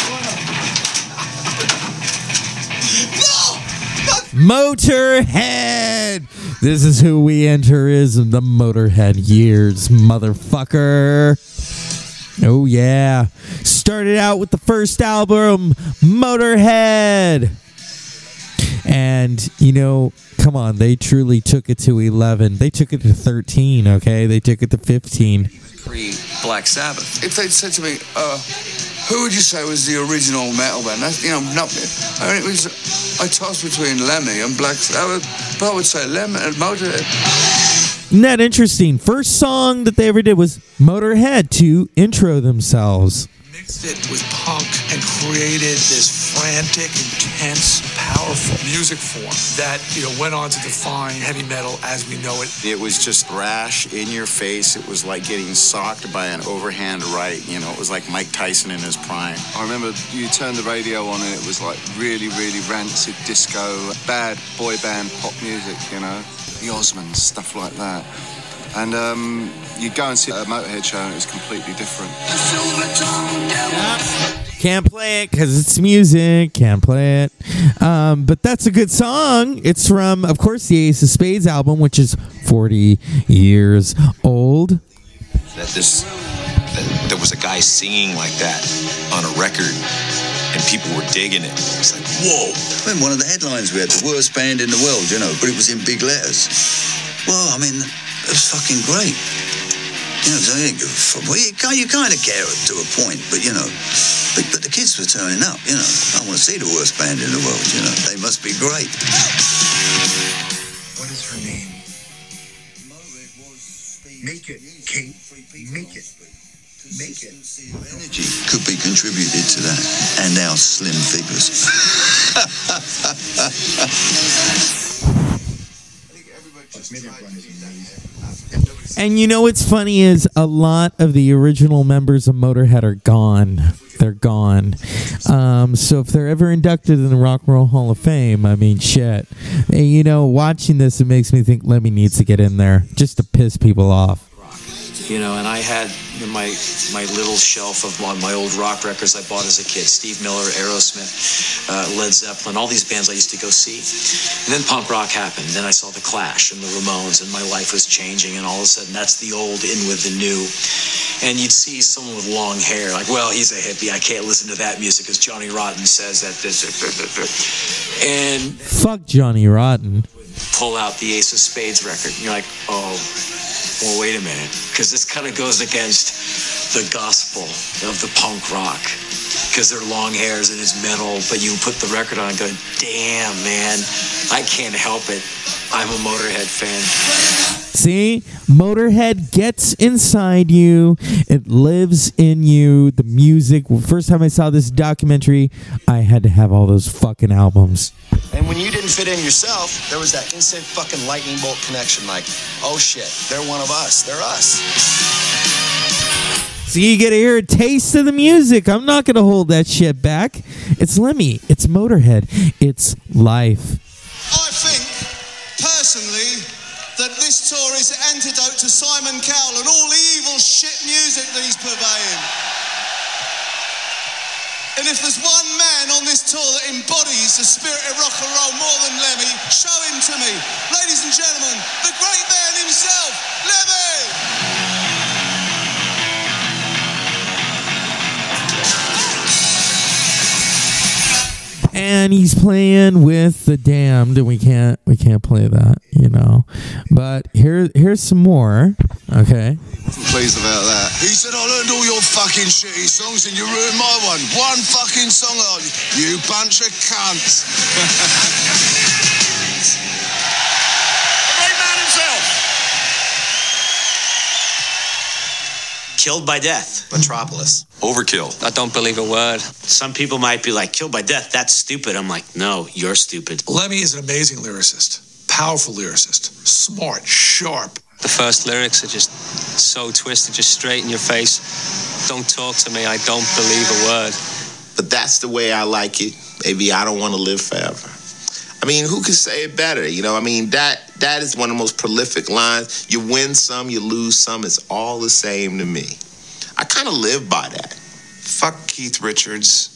Motorhead. This is who we enter is the Motorhead years, motherfucker. Oh yeah. Started out with the first album, Motorhead. And you know, come on, they truly took it to 11. They took it to 13, okay? They took it to 15. pre Black Sabbath. If they'd said to me, uh, who would you say was the original metal band? That's, you know, not, I mean, it was, I tossed between Lemmy and Black Sabbath, but I would say Lemmy and Motorhead. Isn't that interesting? First song that they ever did was Motorhead to intro themselves. mixed it with punk and created this frantic, intense, powerful music form that you know went on to define heavy metal as we know it. It was just brash, in your face. It was like getting socked by an overhand right. You know, it was like Mike Tyson in his prime. I remember you turned the radio on and it was like really, really rancid disco, bad boy band pop music, you know, the Osmonds, stuff like that. And um, you'd go and see a Motorhead show and it was completely different. Can't play it because it's music. Can't play it. Um, but that's a good song. It's from, of course, the Ace of Spades album, which is 40 years old. that this that there was a guy singing like that on a record and people were digging it. It's like, whoa. I mean, one of the headlines we had the worst band in the world, you know, but it was in big letters. Well, I mean, it was fucking great. You know, I didn't give a fuck. Well, you, kind- you kind of care to a point, but you know, but, but the kids were turning up. You know, I want to see the worst band in the world. You know, they must be great. What is her name? Make it, Kate. Make it. Make it. Energy could be contributed to that, and our slim figures. And you know what's funny is a lot of the original members of Motorhead are gone. They're gone. Um, so if they're ever inducted in the Rock and Roll Hall of Fame, I mean, shit. And, you know, watching this, it makes me think Lemmy needs to get in there just to piss people off. You know, and I had my my little shelf of my, my old rock records I bought as a kid: Steve Miller, Aerosmith, uh, Led Zeppelin, all these bands I used to go see. And then punk rock happened. Then I saw the Clash and the Ramones, and my life was changing. And all of a sudden, that's the old in with the new. And you'd see someone with long hair, like, well, he's a hippie. I can't listen to that music because Johnny Rotten says that. This, and Fuck Johnny Rotten. pull out the Ace of Spades record. And you're like, oh, well, wait a minute. Because this kind of goes against the gospel of the punk rock. Because they're long hairs and it's metal, but you put the record on and go, damn, man, I can't help it. I'm a Motorhead fan. See, Motorhead gets inside you. It lives in you. The music. First time I saw this documentary, I had to have all those fucking albums. And when you didn't fit in yourself, there was that instant fucking lightning bolt connection. Like, oh shit, they're one of us. They're us. So you get to hear a taste of the music. I'm not going to hold that shit back. It's Lemmy. It's Motorhead. It's life. I think, personally, that this tour is antidote to Simon Cowell and all the evil shit music that he's purveying. And if there's one man on this tour that embodies the spirit of rock and roll more than Lemmy, show him to me. Ladies and gentlemen, the great man himself, Lemmy! And he's playing with the damned and we can't we can't play that you know but here here's some more okay Wasn't pleased about that. He said, I learned all your fucking shitty songs and you ruined my one. One fucking song, oh, you bunch of cunts. Killed by death. Metropolis. Overkill. I don't believe a word. Some people might be like, killed by death, that's stupid. I'm like, no, you're stupid. Lemmy is an amazing lyricist, powerful lyricist, smart, sharp. The first lyrics are just so twisted, just straight in your face. Don't talk to me. I don't believe a word. But that's the way I like it. Maybe I don't want to live forever. I mean, who could say it better? You know, I mean that that is one of the most prolific lines. You win some, you lose some. It's all the same to me. I kind of live by that. Fuck Keith Richards.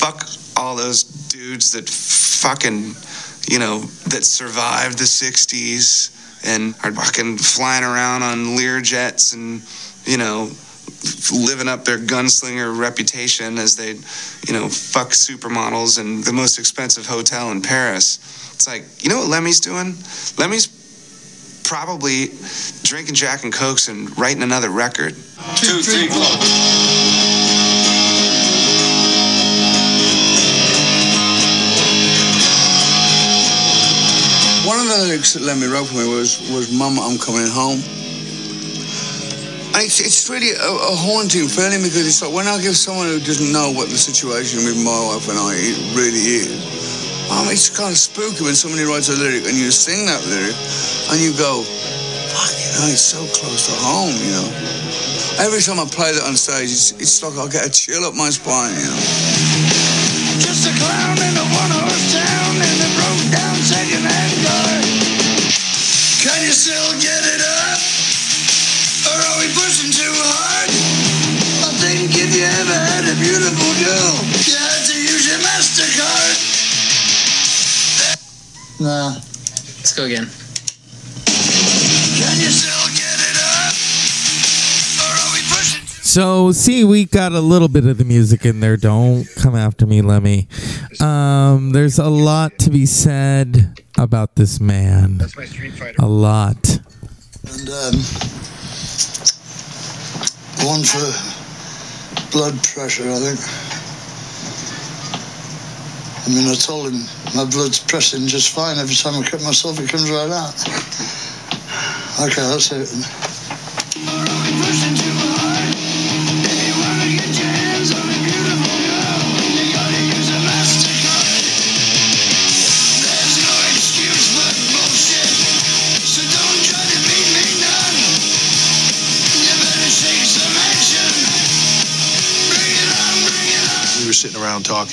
Fuck all those dudes that fucking, you know, that survived the 60s and are fucking flying around on Lear jets and, you know, living up their gunslinger reputation as they, you know, fuck supermodels in the most expensive hotel in Paris. It's like, you know what Lemmy's doing? Lemmy's probably drinking Jack and Cokes and writing another record. Two, three, four. One of the lyrics that Lemmy wrote for me was, was Mama, I'm coming home. It's, it's really a, a haunting feeling because it's like when I give someone who doesn't know what the situation with my wife and I really is, um, it's kind of spooky when somebody writes a lyric and you sing that lyric and you go, fuck, you know, it's so close to home, you know. Every time I play that on stage, it's, it's like I get a chill up my spine, you know. Just a clown in a one-horse town in broke-down second-hand car. Can you still get beautiful you had to use your MasterCard. Nah. Let's go again. Can you still get it up? Or are we pushing So, see, we got a little bit of the music in there. Don't come after me, Lemmy. Um, there's a lot to be said about this man. That's my Street Fighter. A lot. And um, one for blood pressure, I think. I mean, I told him my blood's pressing just fine every time I cut myself, it comes right out. Okay, that's it.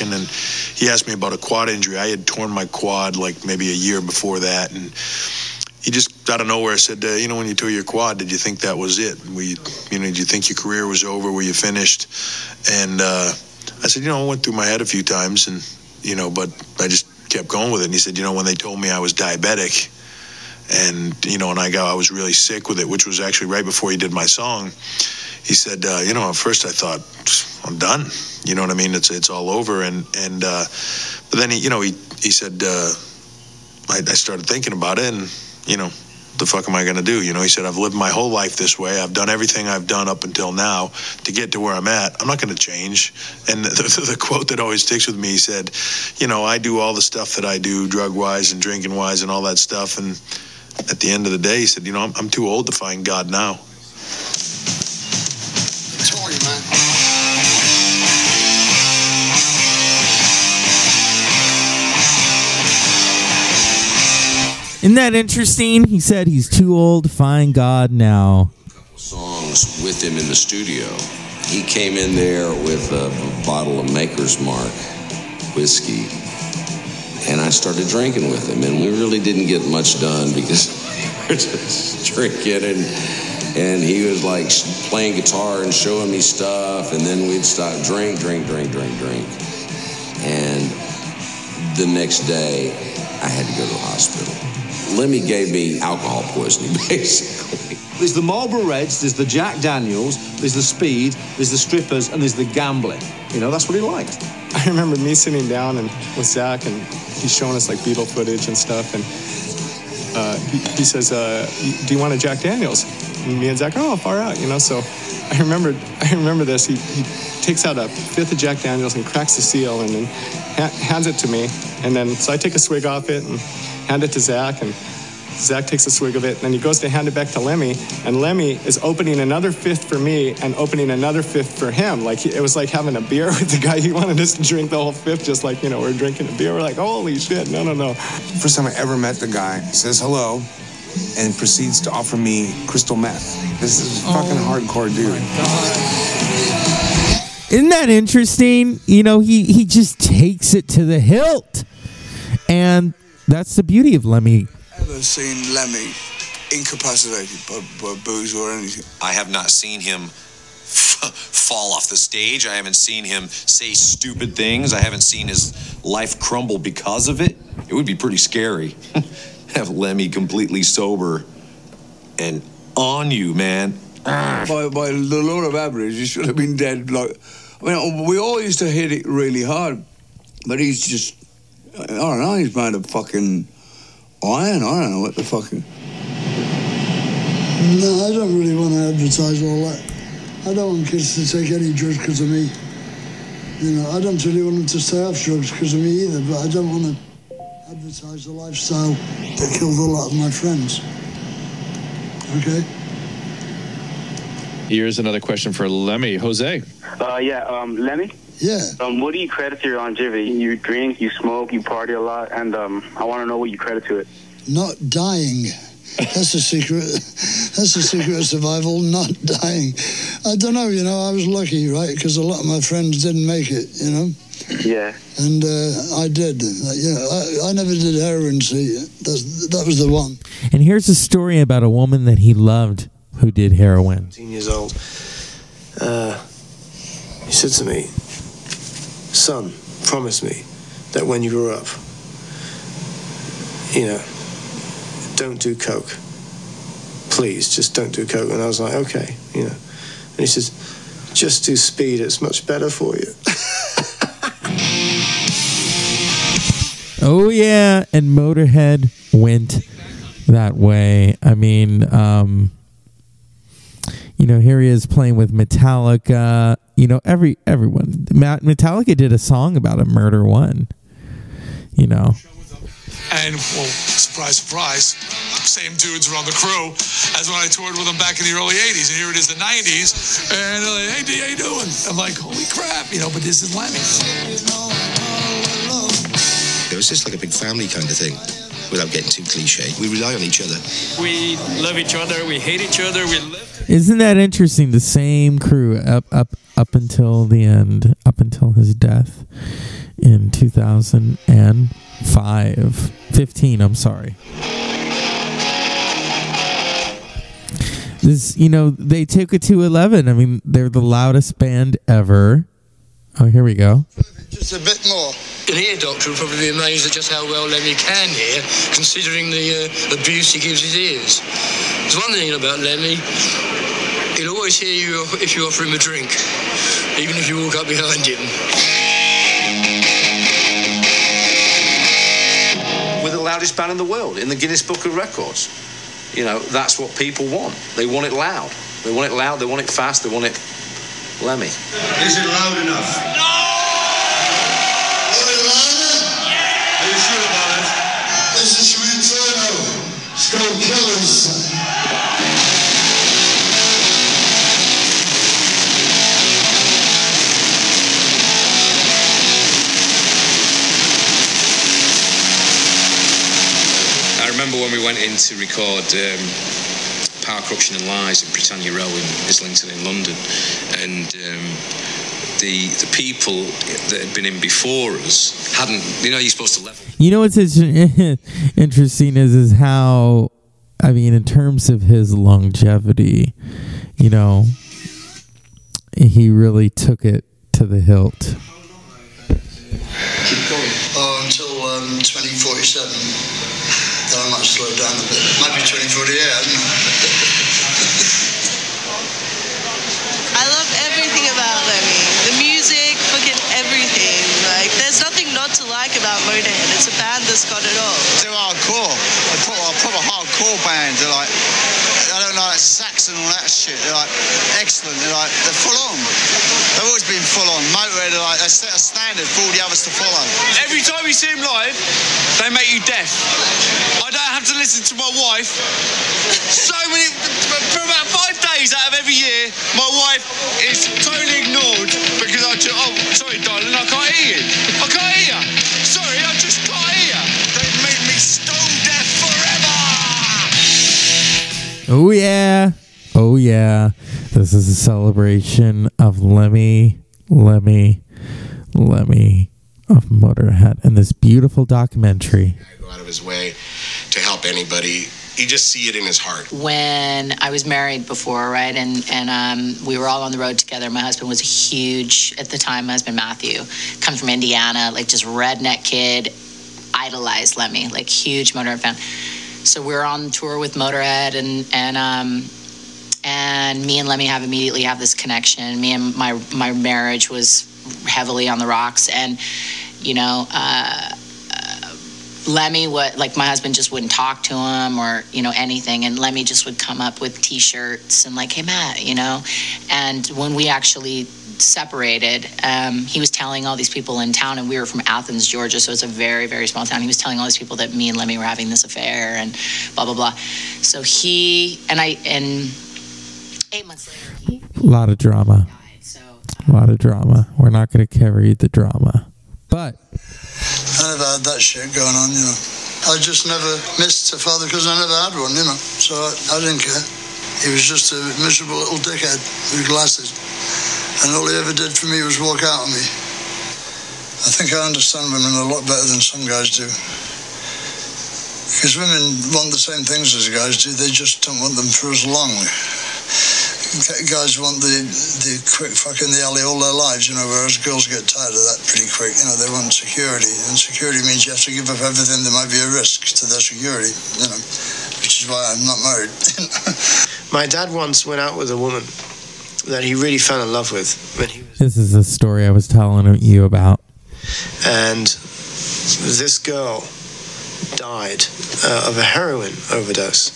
Talking and he asked me about a quad injury. I had torn my quad like maybe a year before that and he just out of nowhere said uh, you know when you tore your quad did you think that was it? We you know did you think your career was over? Were you finished? And uh, i said you know i went through my head a few times and you know but i just kept going with it. And he said you know when they told me i was diabetic and you know and i got i was really sick with it which was actually right before he did my song he said, uh, you know, at first I thought I'm done. You know what I mean? It's it's all over. And and uh, but then he, you know, he he said, uh, I, I started thinking about it, and you know, the fuck am I to do? You know, he said, I've lived my whole life this way. I've done everything I've done up until now to get to where I'm at. I'm not to change. And the, the, the quote that always sticks with me, he said, you know, I do all the stuff that I do, drug wise and drinking wise, and all that stuff. And at the end of the day, he said, you know, I'm, I'm too old to find God now. Isn't that interesting? He said he's too old to find God now. songs with him in the studio. He came in there with a bottle of Maker's Mark whiskey, and I started drinking with him. And we really didn't get much done because we were just drinking, and and he was like playing guitar and showing me stuff, and then we'd stop drink, drink, drink, drink, drink, and the next day I had to go to the hospital. Lemmy gave me alcohol poisoning, basically. There's the Marlboro Reds, there's the Jack Daniels, there's the speed, there's the strippers, and there's the gambling. You know, that's what he liked. I remember me sitting down and with Zach, and he's showing us like Beatle footage and stuff, and uh, he, he says, uh, "Do you want a Jack Daniels?" And me and Zach, are oh, far out, you know. So I remember, I remember this. He, he takes out a fifth of Jack Daniels and cracks the seal, and then ha- hands it to me, and then so I take a swig off it and hand it to Zach, and Zach takes a swig of it, and then he goes to hand it back to Lemmy, and Lemmy is opening another fifth for me and opening another fifth for him. Like he, it was like having a beer with the guy. He wanted us to drink the whole fifth, just like you know we're drinking a beer. We're like, holy shit, no, no, no. First time I ever met the guy, says hello, and proceeds to offer me crystal meth. This is a fucking hardcore dude. Isn't that interesting? You know, he he just takes it to the hilt, and that's the beauty of Lemmy. Ever seen Lemmy incapacitated by, by booze or anything? I have not seen him f- fall off the stage. I haven't seen him say stupid things. I haven't seen his life crumble because of it. It would be pretty scary. Have Lemmy completely sober and on you, man. by, by the law of average, he should have been dead. Like, I mean, we all used to hit it really hard, but he's just, I don't know, he's made of fucking iron. I don't know what the fucking. No, I don't really want to advertise all that. I don't want kids to take any drugs because of me. You know, I don't really want them to stay off drugs because of me either, but I don't want to advertise the lifestyle that killed a lot of my friends. Okay? Here's another question for Lemmy. Jose. Uh, yeah, um, Lemmy? Yeah. Um, what do you credit to your longevity? You drink, you smoke, you party a lot, and um, I want to know what you credit to it. Not dying. That's the secret. That's the secret of survival. Not dying. I don't know. You know, I was lucky, right? Because a lot of my friends didn't make it. You know. Yeah. And uh, I did. Uh, You know, I, I never did heroin. See, That's, that was the one. And here's a story about a woman that he loved who did heroin. 17 years old. Uh, he said to me, Son, promise me that when you grow up, you know, don't do coke. Please, just don't do coke. And I was like, okay, you know. And he says, just do speed, it's much better for you. Oh yeah, and Motorhead went that way. I mean, um, you know, here he is playing with Metallica. You know, every everyone. Metallica did a song about a murder one. You know, And, well, surprise, surprise, same dudes are on the crew as when I toured with them back in the early 80s. And here it is, the 90s. And they're like, hey, D, how you doing? I'm like, holy crap, you know, but this is Lemmy. It was just like a big family kind of thing, without getting too cliche. We rely on each other. We love each other. We hate each other. We live. isn't that interesting? The same crew up up up until the end, up until his death in 2005, 15. I'm sorry. This, you know, they took it to 11. I mean, they're the loudest band ever. Oh, here we go. Just a bit more. An ear doctor will probably be amazed at just how well Lemmy can hear, considering the uh, abuse he gives his ears. There's one thing about Lemmy, he'll always hear you if you offer him a drink, even if you walk up behind him. We're the loudest band in the world in the Guinness Book of Records. You know, that's what people want. They want it loud. They want it loud, they want it fast, they want it Lemmy. Is it loud enough? No! Are you sure about it? This is from Inferno. Skull Killers. I remember when we went in to record um, Power, Corruption and Lies in Britannia Row in Islington in London, and um, the the people that had been in before us hadn't. You know, you're supposed to level. You know what's interesting is is how I mean in terms of his longevity, you know, he really took it to the hilt. Oh, until um, 2047. Then I might slow down a bit. Might be 2048, I don't know. I love everything about Lemmy. The music, fucking everything. Like, there's nothing not to like about Motorhead. It's a band that's got it all. They're hardcore. They're proper, proper hardcore bands. They're like, I don't know, like Saxon and all that shit. They're like excellent. They're like they're full on. They've always been full on. Motorhead are like they set a standard for all the others to follow. Every time you see them live, they make you deaf. I don't have to listen to my wife. So many, for about five days out of every year, my wife is totally ignored because I just, oh, sorry, darling, I can't hear you. Oh yeah. Oh yeah. This is a celebration of Lemmy, Lemmy, Lemmy of Motorhead and this beautiful documentary. I Go out of his way to help anybody. You just see it in his heart. when I was married before, right, and and um, we were all on the road together. My husband was a huge at the time. My husband Matthew comes from Indiana, like just redneck kid, idolized Lemmy, like huge Motorhead fan. So we're on tour with Motorhead, and and um, and me and Lemmy have immediately have this connection. Me and my my marriage was heavily on the rocks, and you know. Uh, Lemmy what like my husband just wouldn't talk to him or you know anything and Lemmy just would come up with t-shirts and like hey Matt you know and when we actually separated um, he was telling all these people in town and we were from Athens Georgia so it's a very very small town he was telling all these people that me and Lemmy were having this affair and blah blah blah so he and I and eight months later A lot of drama. A lot of drama. We're not going to carry the drama. But I never had that shit going on, you know. I just never missed a father because I never had one, you know. So I, I didn't care. He was just a miserable little dickhead with glasses. And all he ever did for me was walk out on me. I think I understand women a lot better than some guys do. Because women want the same things as guys do, they just don't want them for as long. Guys want the the quick fuck in the alley all their lives, you know, whereas girls get tired of that pretty quick. You know, they want security, and security means you have to give up everything that might be a risk to their security, you know, which is why I'm not married. My dad once went out with a woman that he really fell in love with when he this is the story I was telling you about. and this girl died uh, of a heroin overdose.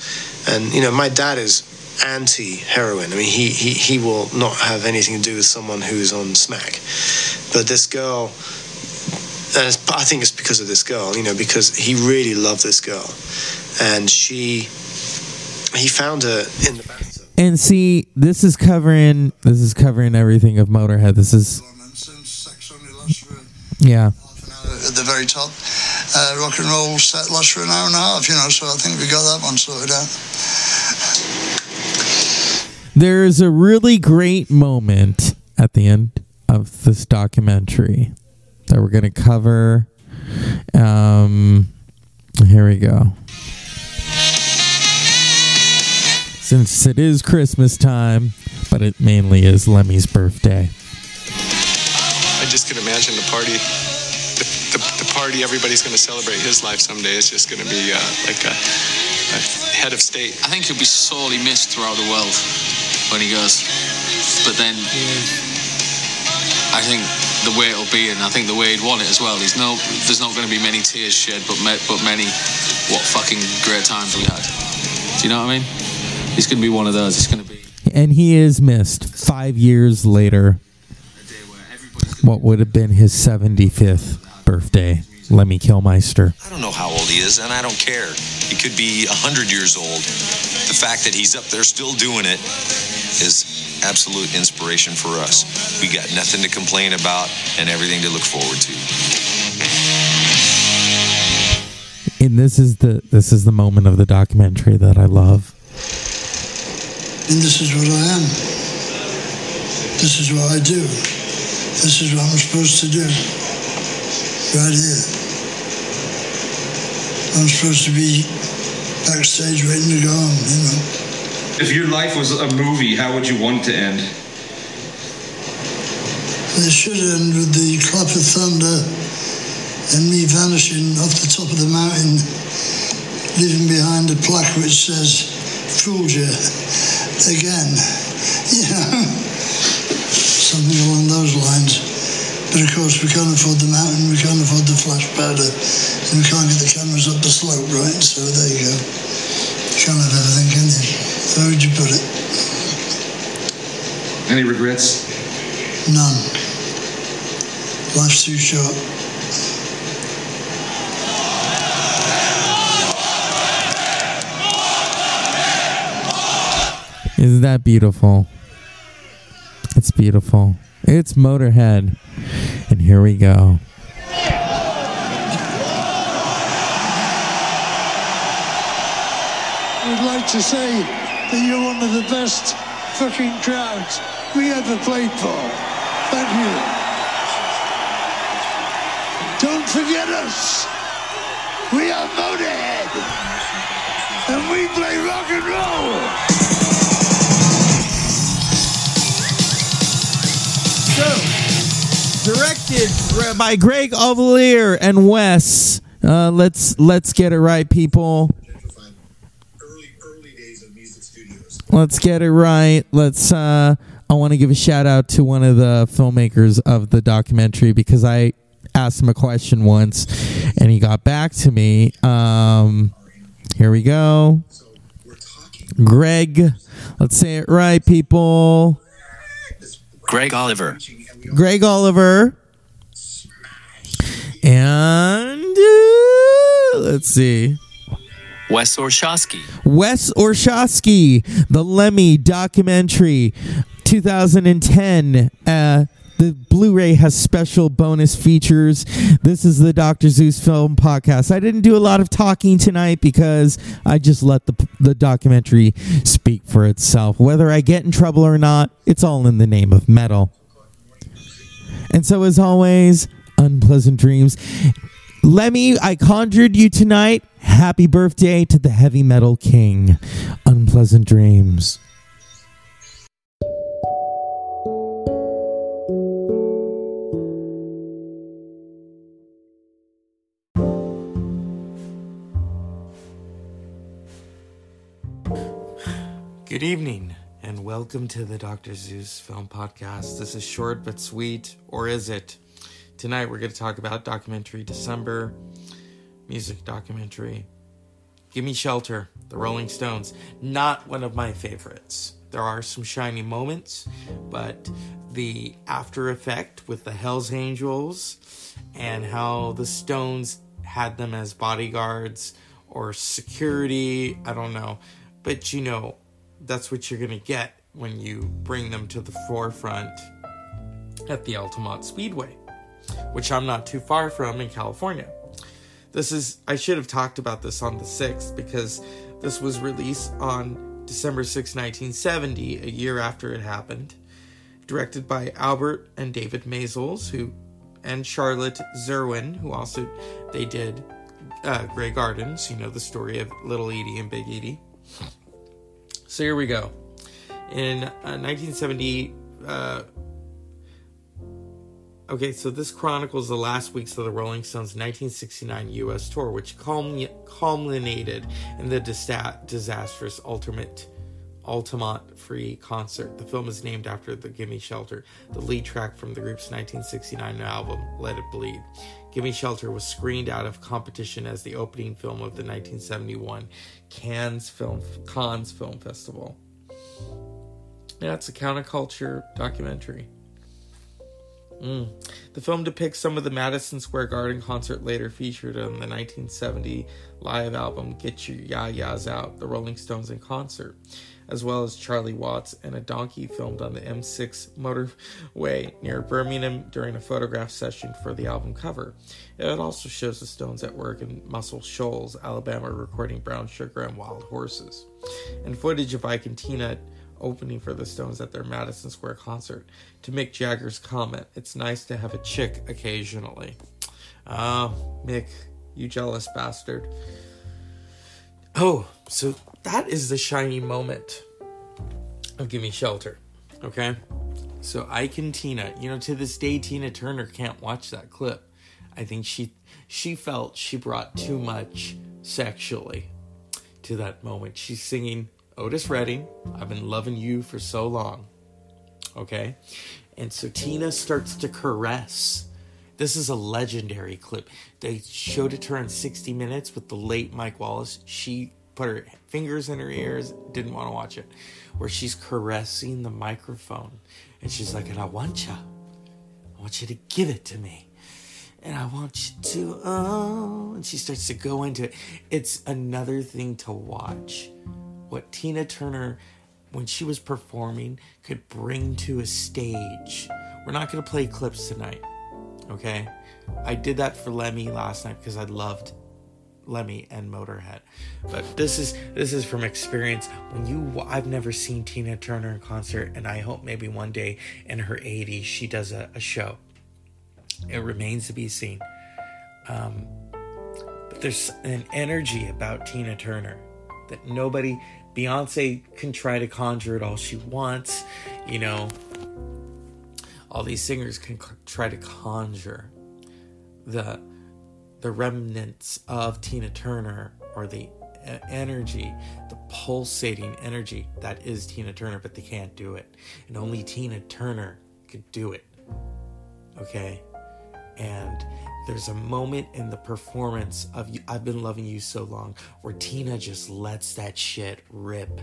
And you know, my dad is anti-heroin. I mean, he, he he will not have anything to do with someone who's on smack. But this girl, and it's, I think it's because of this girl. You know, because he really loved this girl, and she, he found her in the bathtub. And see, this is covering this is covering everything of Motorhead. This is yeah. at the very top. Uh, rock and roll set lasts for an hour and a half, you know, so I think we got that one sorted out. There's a really great moment at the end of this documentary that we're going to cover. Um, here we go. Since it is Christmas time, but it mainly is Lemmy's birthday. I just can imagine the party, the, the, the party everybody's going to celebrate his life someday is just going to be uh, like a, a head of state. I think he'll be sorely missed throughout the world when he goes. But then, I think the way it'll be, and I think the way he'd want it as well. He's no, there's not going to be many tears shed, but ma- but many, what fucking great times we had. Do you know what I mean? He's going to be one of those. It's going to be. And he is missed five years later. What would have been his 75th birthday, Lemmy Kilmister. I don't know how old he is, and I don't care. He could be 100 years old. The fact that he's up there still doing it is absolute inspiration for us. We got nothing to complain about and everything to look forward to. And this is the this is the moment of the documentary that I love. And this is what I am. This is what I do. This is what I'm supposed to do. Right here. I'm supposed to be backstage waiting to go on, you know. If your life was a movie, how would you want it to end? It should end with the clap of thunder and me vanishing off the top of the mountain, leaving behind a plaque which says, Fooled you again. You know? Something along those lines. But of course, we can't afford the mountain, we can't afford the flash powder, and we can't get the cameras up the slope, right? So there you go. You can't have everything, can you? How would you put it? Any regrets? None. Life's too short. That beautiful? It's beautiful. It's Motorhead. And here we go. We'd like to say that you're one of the best fucking crowds we ever played for. Thank you. Don't forget us. We are Motorhead. And we play rock and roll. So, directed by Greg Olliver and Wes. Uh, let's let's get it right, people. Let's get it right. Let's. Uh, I want to give a shout out to one of the filmmakers of the documentary because I asked him a question once, and he got back to me. Um, here we go. Greg, let's say it right, people. Greg Olliver. Greg Olliver. And uh, let's see. Wes Orshoski. Wes Orshoski, the Lemmy documentary, 2010. Uh, the Blu-ray has special bonus features. This is the Dr. Zeus Film Podcast. I didn't do a lot of talking tonight because I just let the the documentary speak for itself. Whether I get in trouble or not, it's all in the name of metal. And so, as always, unpleasant dreams. Lemmy, I conjured you tonight. Happy birthday to the heavy metal king. Unpleasant dreams. Good evening, and welcome to the Dr. Zeus Film Podcast. This is short but sweet, or is it? Tonight we're going to talk about documentary December, music documentary. Gimme Shelter, The Rolling Stones. Not one of my favorites. There are some shiny moments, but the after effect with the Hells Angels and how the Stones had them as bodyguards or security, I don't know. But you know, that's what you're going to get when you bring them to the forefront at the Altamont Speedway, which I'm not too far from in California. This is, I should have talked about this on the 6th because this was released on December 6, 1970, a year after it happened. Directed by Albert and David Maysles, who, and Charlotte Zwerin, who also, they did uh, Grey Gardens, you know, the story of Little Edie and Big Edie. So here we go. In uh, 1970, uh, okay, so this chronicles the last weeks of the Rolling Stones' 1969 U.S. tour, which culmi- culminated in the disa- disastrous Ultimate Altamont Free concert. The film is named after the Gimme Shelter, the lead track from the group's 1969 album Let It Bleed. Gimme Shelter was screened out of competition as the opening film of the 1971 Cannes Film Cannes Film Festival. Yeah, it's a counterculture documentary. Mm. The film depicts some of the Madison Square Garden concert later featured on the 1970 live album Get Your Ya-Ya's Out, The Rolling Stones in Concert, as well as Charlie Watts and a donkey filmed on the M6 motorway near Birmingham during a photograph session for the album cover. It also shows the Stones at work in Muscle Shoals, Alabama, recording Brown Sugar and Wild Horses, and footage of Ike and Tina opening for the Stones at their Madison Square concert. To Mick Jagger's comment, it's nice to have a chick occasionally. Oh, Mick, you jealous bastard. Oh, so that is the shiny moment of Gimme Shelter. Okay? So Ike and Tina, you know, to this day Tina Turner can't watch that clip. I think she she felt she brought too much sexually to that moment. She's singing Otis Redding, I've been loving you for so long. Okay? And so Tina starts to caress. This is a legendary clip. They showed it to her in 60 Minutes with the late Mike Wallace. She put her fingers in her ears, didn't want to watch it. Where she's caressing the microphone and she's like, and I want you. I want you to give it to me. And I want you to, oh, and she starts to go into it. It's another thing to watch. What Tina Turner, when she was performing, could bring to a stage. We're not going to play clips tonight, okay? I did that for Lemmy last night because I loved Lemmy and Motorhead. But this is this is from experience. When you, I've never seen Tina Turner in concert, and I hope maybe one day in her 80s she does a, a show. It remains to be seen. Um, but there's an energy about Tina Turner that nobody, Beyonce can try to conjure it all she wants, you know. All these singers can try to conjure the the remnants of Tina Turner or the energy, the pulsating energy that is Tina Turner, but they can't do it. And only Tina Turner could do it. Okay? And there's a moment in the performance of I've been loving you so long where Tina just lets that shit rip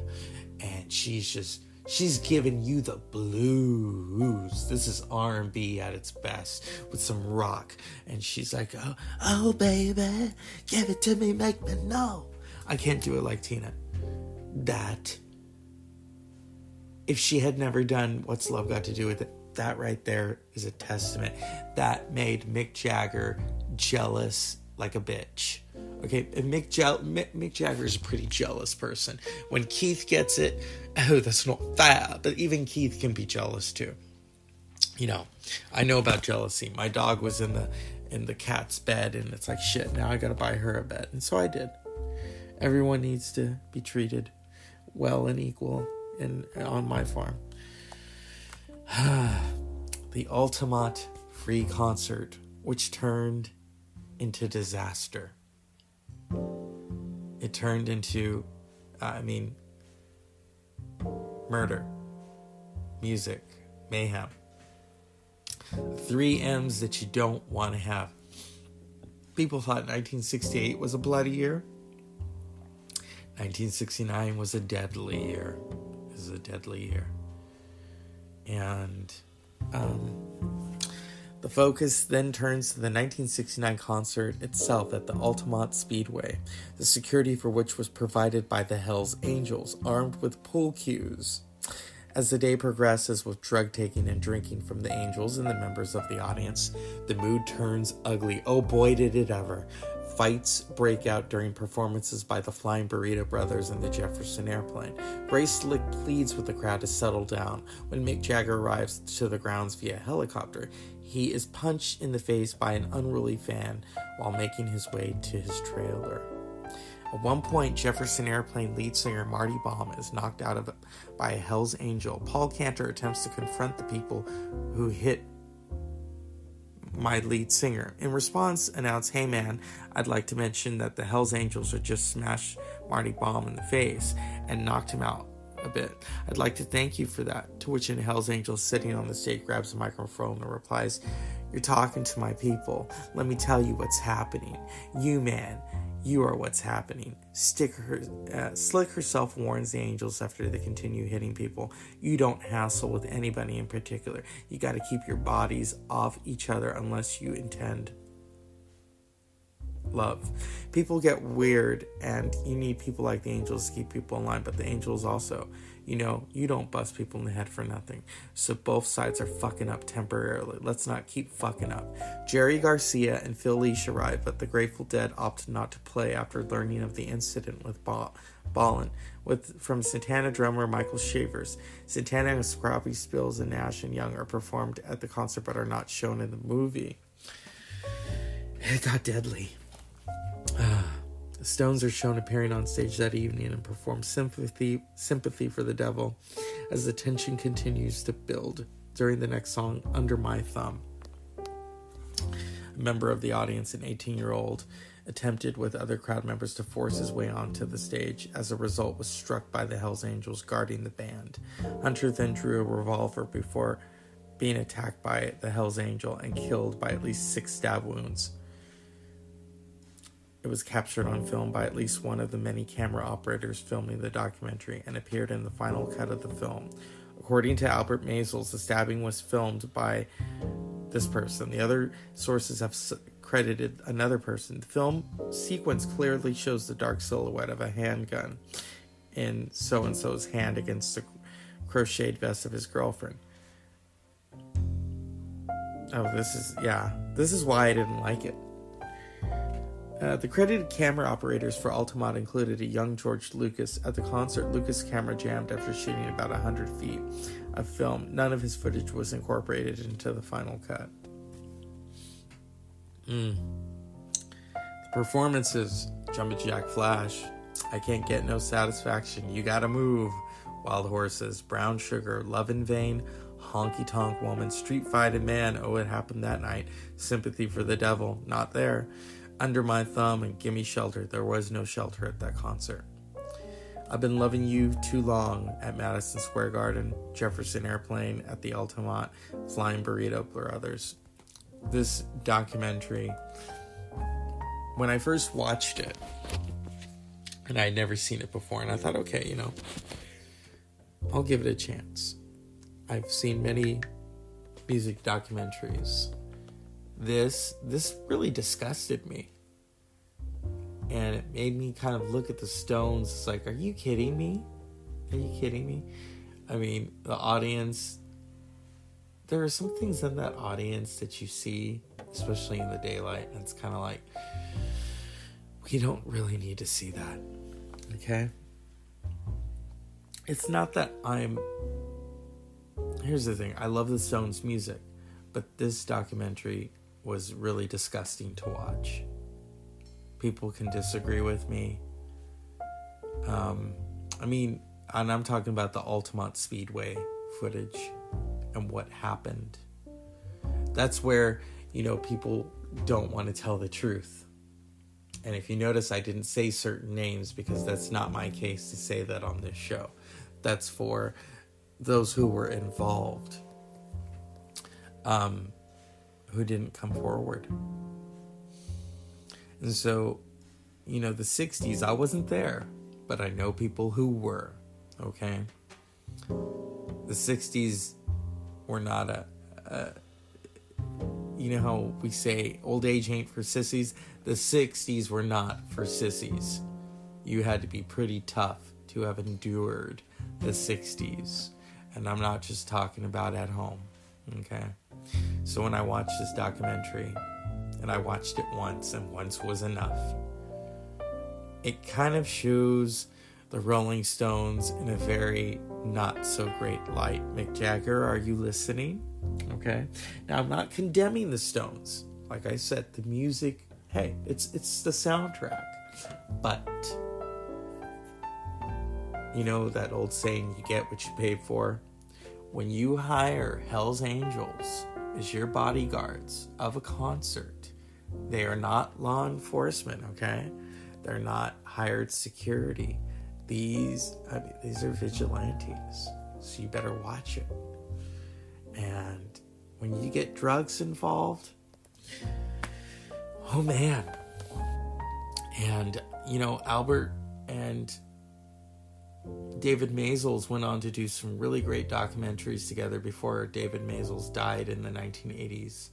and she's just she's giving you the blues. This is r&b at its best with some rock. And she's like oh, oh baby give it to me make me know. I can't do it like tina. That if she had never done what's love got to do with it that right there is a testament that made mick jagger jealous like a bitch. Okay and mick, Je- mick, mick jagger is a pretty jealous person. When keith gets it oh that's not fair but even keith can be jealous too. You know i know about jealousy. My dog was in the in the cat's bed and it's like shit now i gotta buy her a bed. And so i did. Everyone needs to be treated well and equal in on my farm the ultimate free concert which turned into disaster. It turned into uh, i mean murder music mayhem. Three m's that you don't want to have. People thought 1968 was a bloody year. 1969 was a deadly year. This is a deadly year and um, the focus then turns to the 1969 concert itself at the Altamont Speedway, the security for which was provided by the Hells Angels, armed with pool cues. As the day progresses with drug taking and drinking from the angels and the members of the audience, the mood turns ugly. Oh boy, did it ever! Fights break out during performances by the Flying Burrito Brothers and the Jefferson Airplane. Ray Slick pleads with the crowd to settle down. When Mick Jagger arrives to the grounds via helicopter, he is punched in the face by an unruly fan while making his way to his trailer. At one point, Jefferson Airplane lead singer Marty Balin is knocked out of by a Hell's Angel. Paul Kantner attempts to confront the people who hit my lead singer. In response, announced, Hey man, I'd like to mention that the Hells Angels had just smashed Marty Balin in the face and knocked him out a bit. I'd like to thank you for that. To which an Hells Angel sitting on the stage grabs a microphone and replies, You're talking to my people. Let me tell you what's happening. You, man, you are what's happening. Her, uh, Slick herself warns the angels after they continue hitting people. You don't hassle with anybody in particular. You got to keep your bodies off each other unless you intend love. People get weird, and you need people like the angels to keep people in line. But the angels also, you know, you don't bust people in the head for nothing. So both sides are fucking up temporarily. Let's not keep fucking up. Jerry Garcia and Phil Lesh arrive, but the Grateful Dead opted not to play after learning of the incident with Ball. Ballin, with from Santana drummer Michael Shrieve. Santana and Scrappy Spills and Nash and Young are performed at the concert but are not shown in the movie. It got deadly. Ah. The Stones are shown appearing on stage that evening and perform sympathy sympathy for the devil as the tension continues to build during the next song Under My Thumb. A member of the audience, an 18-year-old, attempted with other crowd members to force his way onto the stage. As a result, was struck by the Hells Angels guarding the band. Hunter then drew a revolver before being attacked by the Hells Angel and killed by at least six stab wounds. It was captured on film by at least one of the many camera operators filming the documentary and appeared in the final cut of the film. According to Albert Maysles, the stabbing was filmed by this person. The other sources have credited another person. The film sequence clearly shows the dark silhouette of a handgun in so and so's hand against the crocheted vest of his girlfriend. Oh, this is, yeah, this is why I didn't like it. Uh, the credited camera operators for Altamont included a young George Lucas. At the concert, Lucas' camera jammed after shooting about 100 feet of film. None of his footage was incorporated into the final cut. Mm. The performances Jumpin' Jack Flash, I Can't Get No Satisfaction, You Gotta Move, Wild Horses, Brown Sugar, Love in Vain, Honky Tonk Woman, Street Fighting Man, Oh It Happened That Night, Sympathy for the Devil, Not There, Under My Thumb, and Gimme Shelter. There was no shelter at that concert. I've been loving you too long at Madison Square Garden, Jefferson Airplane at the Altamont, Flying Burrito Brothers. This documentary, when I first watched it, and I had never seen it before, and I thought, okay, you know, I'll give it a chance. I've seen many music documentaries. This this really disgusted me. And it made me kind of look at the Stones. It's like, are you kidding me? Are you kidding me? I mean, the audience. There are some things in that audience that you see, especially in the daylight, and it's kind of like, we don't really need to see that. Okay? It's not that I'm. Here's the thing I love the Stones' music, but this documentary was really disgusting to watch. People can disagree with me. Um, I mean, and I'm talking about the Altamont Speedway footage and what happened. That's where, you know, people don't want to tell the truth. And if you notice, I didn't say certain names because that's not my case to say that on this show. That's for those who were involved, um, who didn't come forward. And so, you know, the 60s, I wasn't there, but I know people who were, okay? The 60s were not a, a you know how we say old age ain't for sissies? The 60s were not for sissies. You had to be pretty tough to have endured the 60s. And I'm not just talking about at home, okay? So when I watched this documentary, and I watched it once, and once was enough, it kind of shows the Rolling Stones in a very not so great light. Mick Jagger, are you listening? Okay. Now I'm not condemning the Stones. Like I said, the music, hey, it's it's the soundtrack. But you know that old saying, you get what you pay for? When you hire Hell's Angels as your bodyguards of a concert, they are not law enforcement, okay? They're not hired security. These I mean, these are vigilantes. So you better watch it. And when you get drugs involved, oh man. And you know, Albert and David Maysles went on to do some really great documentaries together before David Maysles died in the 1980s.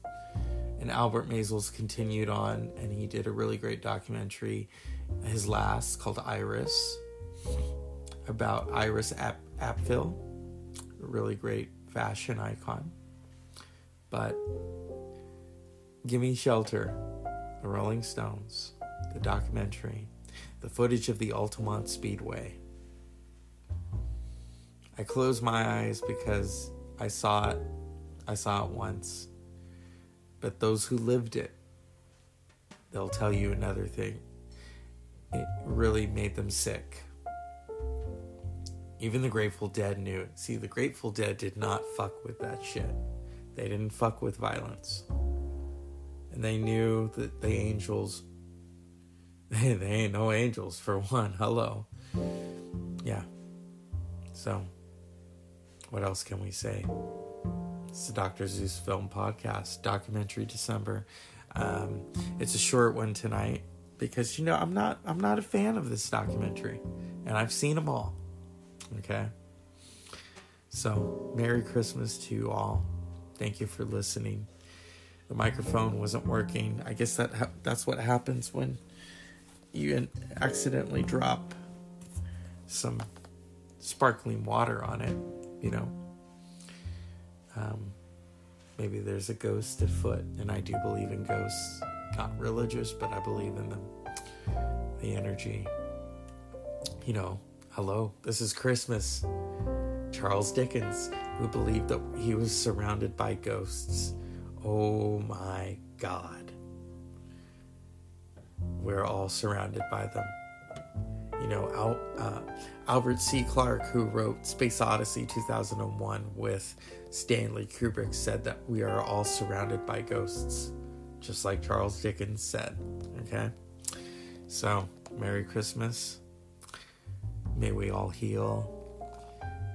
And Albert Maysles continued on and he did a really great documentary, his last called Iris, about Iris Ap- Apfel, a really great fashion icon. But Gimme Shelter, the Rolling Stones, the documentary, the footage of the Altamont Speedway. I closed my eyes because I saw it. I saw it once. But those who lived it, they'll tell you another thing. It really made them sick. Even the Grateful Dead knew it. See, the Grateful Dead did not fuck with that shit. They didn't fuck with violence. And they knew that the angels, they, they ain't no angels for one. Hello. Yeah. So, what else can we say? It's the Dr. Zeus Film Podcast, documentary December. Um, it's a short one tonight. because you know I'm not I'm not a fan of this documentary, and I've seen them all. Okay. So Merry Christmas to you all. Thank you for listening. The microphone wasn't working. I guess that ha- that's what happens when you accidentally drop some sparkling water on it. You know. Um, maybe there's a ghost afoot, and I do believe in ghosts. Not religious, but I believe in them. The energy. You know, hello, this is Christmas. Charles Dickens, who believed that he was surrounded by ghosts. Oh my God. We're all surrounded by them. You know, Al, uh, Albert C. Clarke, who wrote Space Odyssey 2001 with Stanley Kubrick, said that we are all surrounded by ghosts, just like Charles Dickens said. Okay? So, Merry Christmas. May we all heal.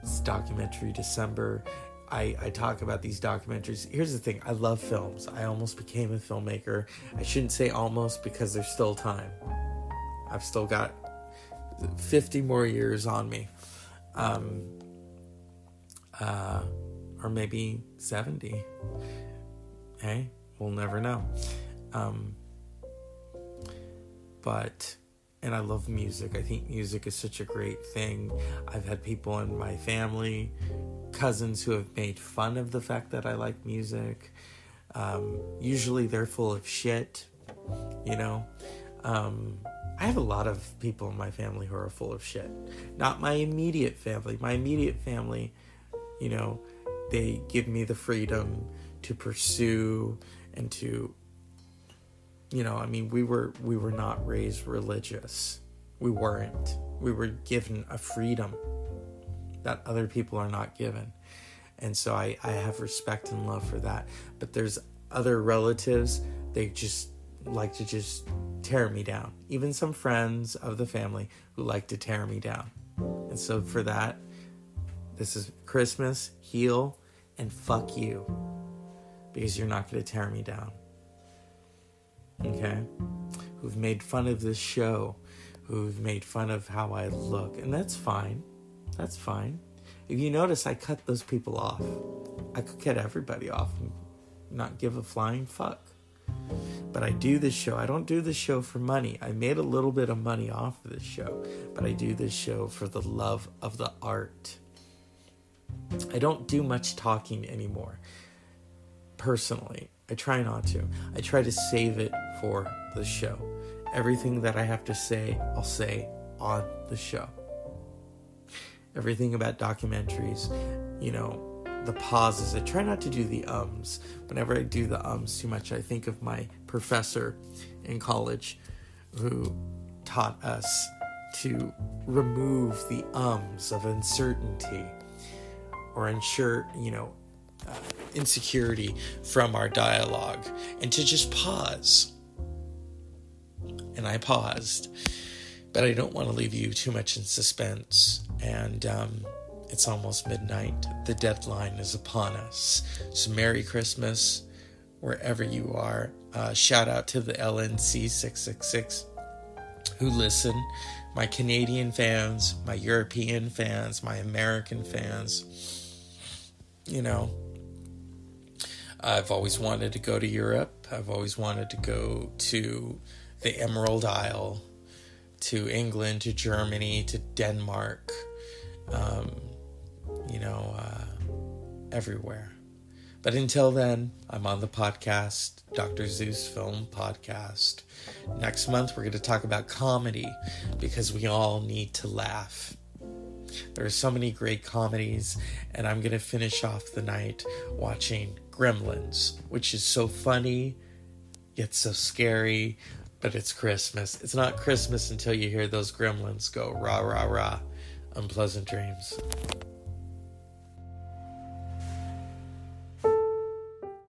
It's documentary December. I, I talk about these documentaries. Here's the thing I love films. I almost became a filmmaker. I shouldn't say almost because there's still time. I've still got 50 more years on me. Um, uh, or maybe 70. Hey, we'll never know. Um, but and I love music. I think music is such a great thing. I've had people in my family, cousins who have made fun of the fact that I like music. Um, usually they're full of shit, you know. Um, I have a lot of people in my family who are full of shit. Not my immediate family. My immediate family, you know, they give me the freedom to pursue and to you know i mean we were we were not raised religious we weren't we were given a freedom that other people are not given and so i i have respect and love for that but there's other relatives they just like to just tear me down even some friends of the family who like to tear me down and so for that this is christmas heal and fuck you because you're not going to tear me down okay, who've made fun of this show, who've made fun of how I look, and that's fine. That's fine. If you notice, I cut those people off. I could cut everybody off and not give a flying fuck. But I do this show. I don't do this show for money. I made a little bit of money off of this show, but I do this show for the love of the art. I don't do much talking anymore. Personally, I try not to. I try to save it for the show. Everything that I have to say, I'll say on the show. Everything about documentaries, you know, the pauses. I try not to do the ums. Whenever I do the ums too much, I think of my professor in college who taught us to remove the ums of uncertainty or ensure, you know, uh, insecurity from our dialogue and to just pause. And I paused, but I don't want to leave you too much in suspense. And um, it's almost midnight. The deadline is upon us. So, Merry Christmas wherever you are. Uh, shout out to the LNC 666 who listen, my Canadian fans, my European fans, my American fans. You know, I've always wanted to go to Europe. I've always wanted to go to the Emerald Isle, to England, to Germany, to Denmark, um, you know, uh, everywhere. But until then, I'm on the podcast, Dr. Zeus Film Podcast. Next month, we're going to talk about comedy because we all need to laugh. There are so many great comedies, and I'm going to finish off the night watching Gremlins, which is so funny, yet so scary, but it's Christmas. It's not Christmas until you hear those gremlins go rah, rah, rah. Unpleasant dreams.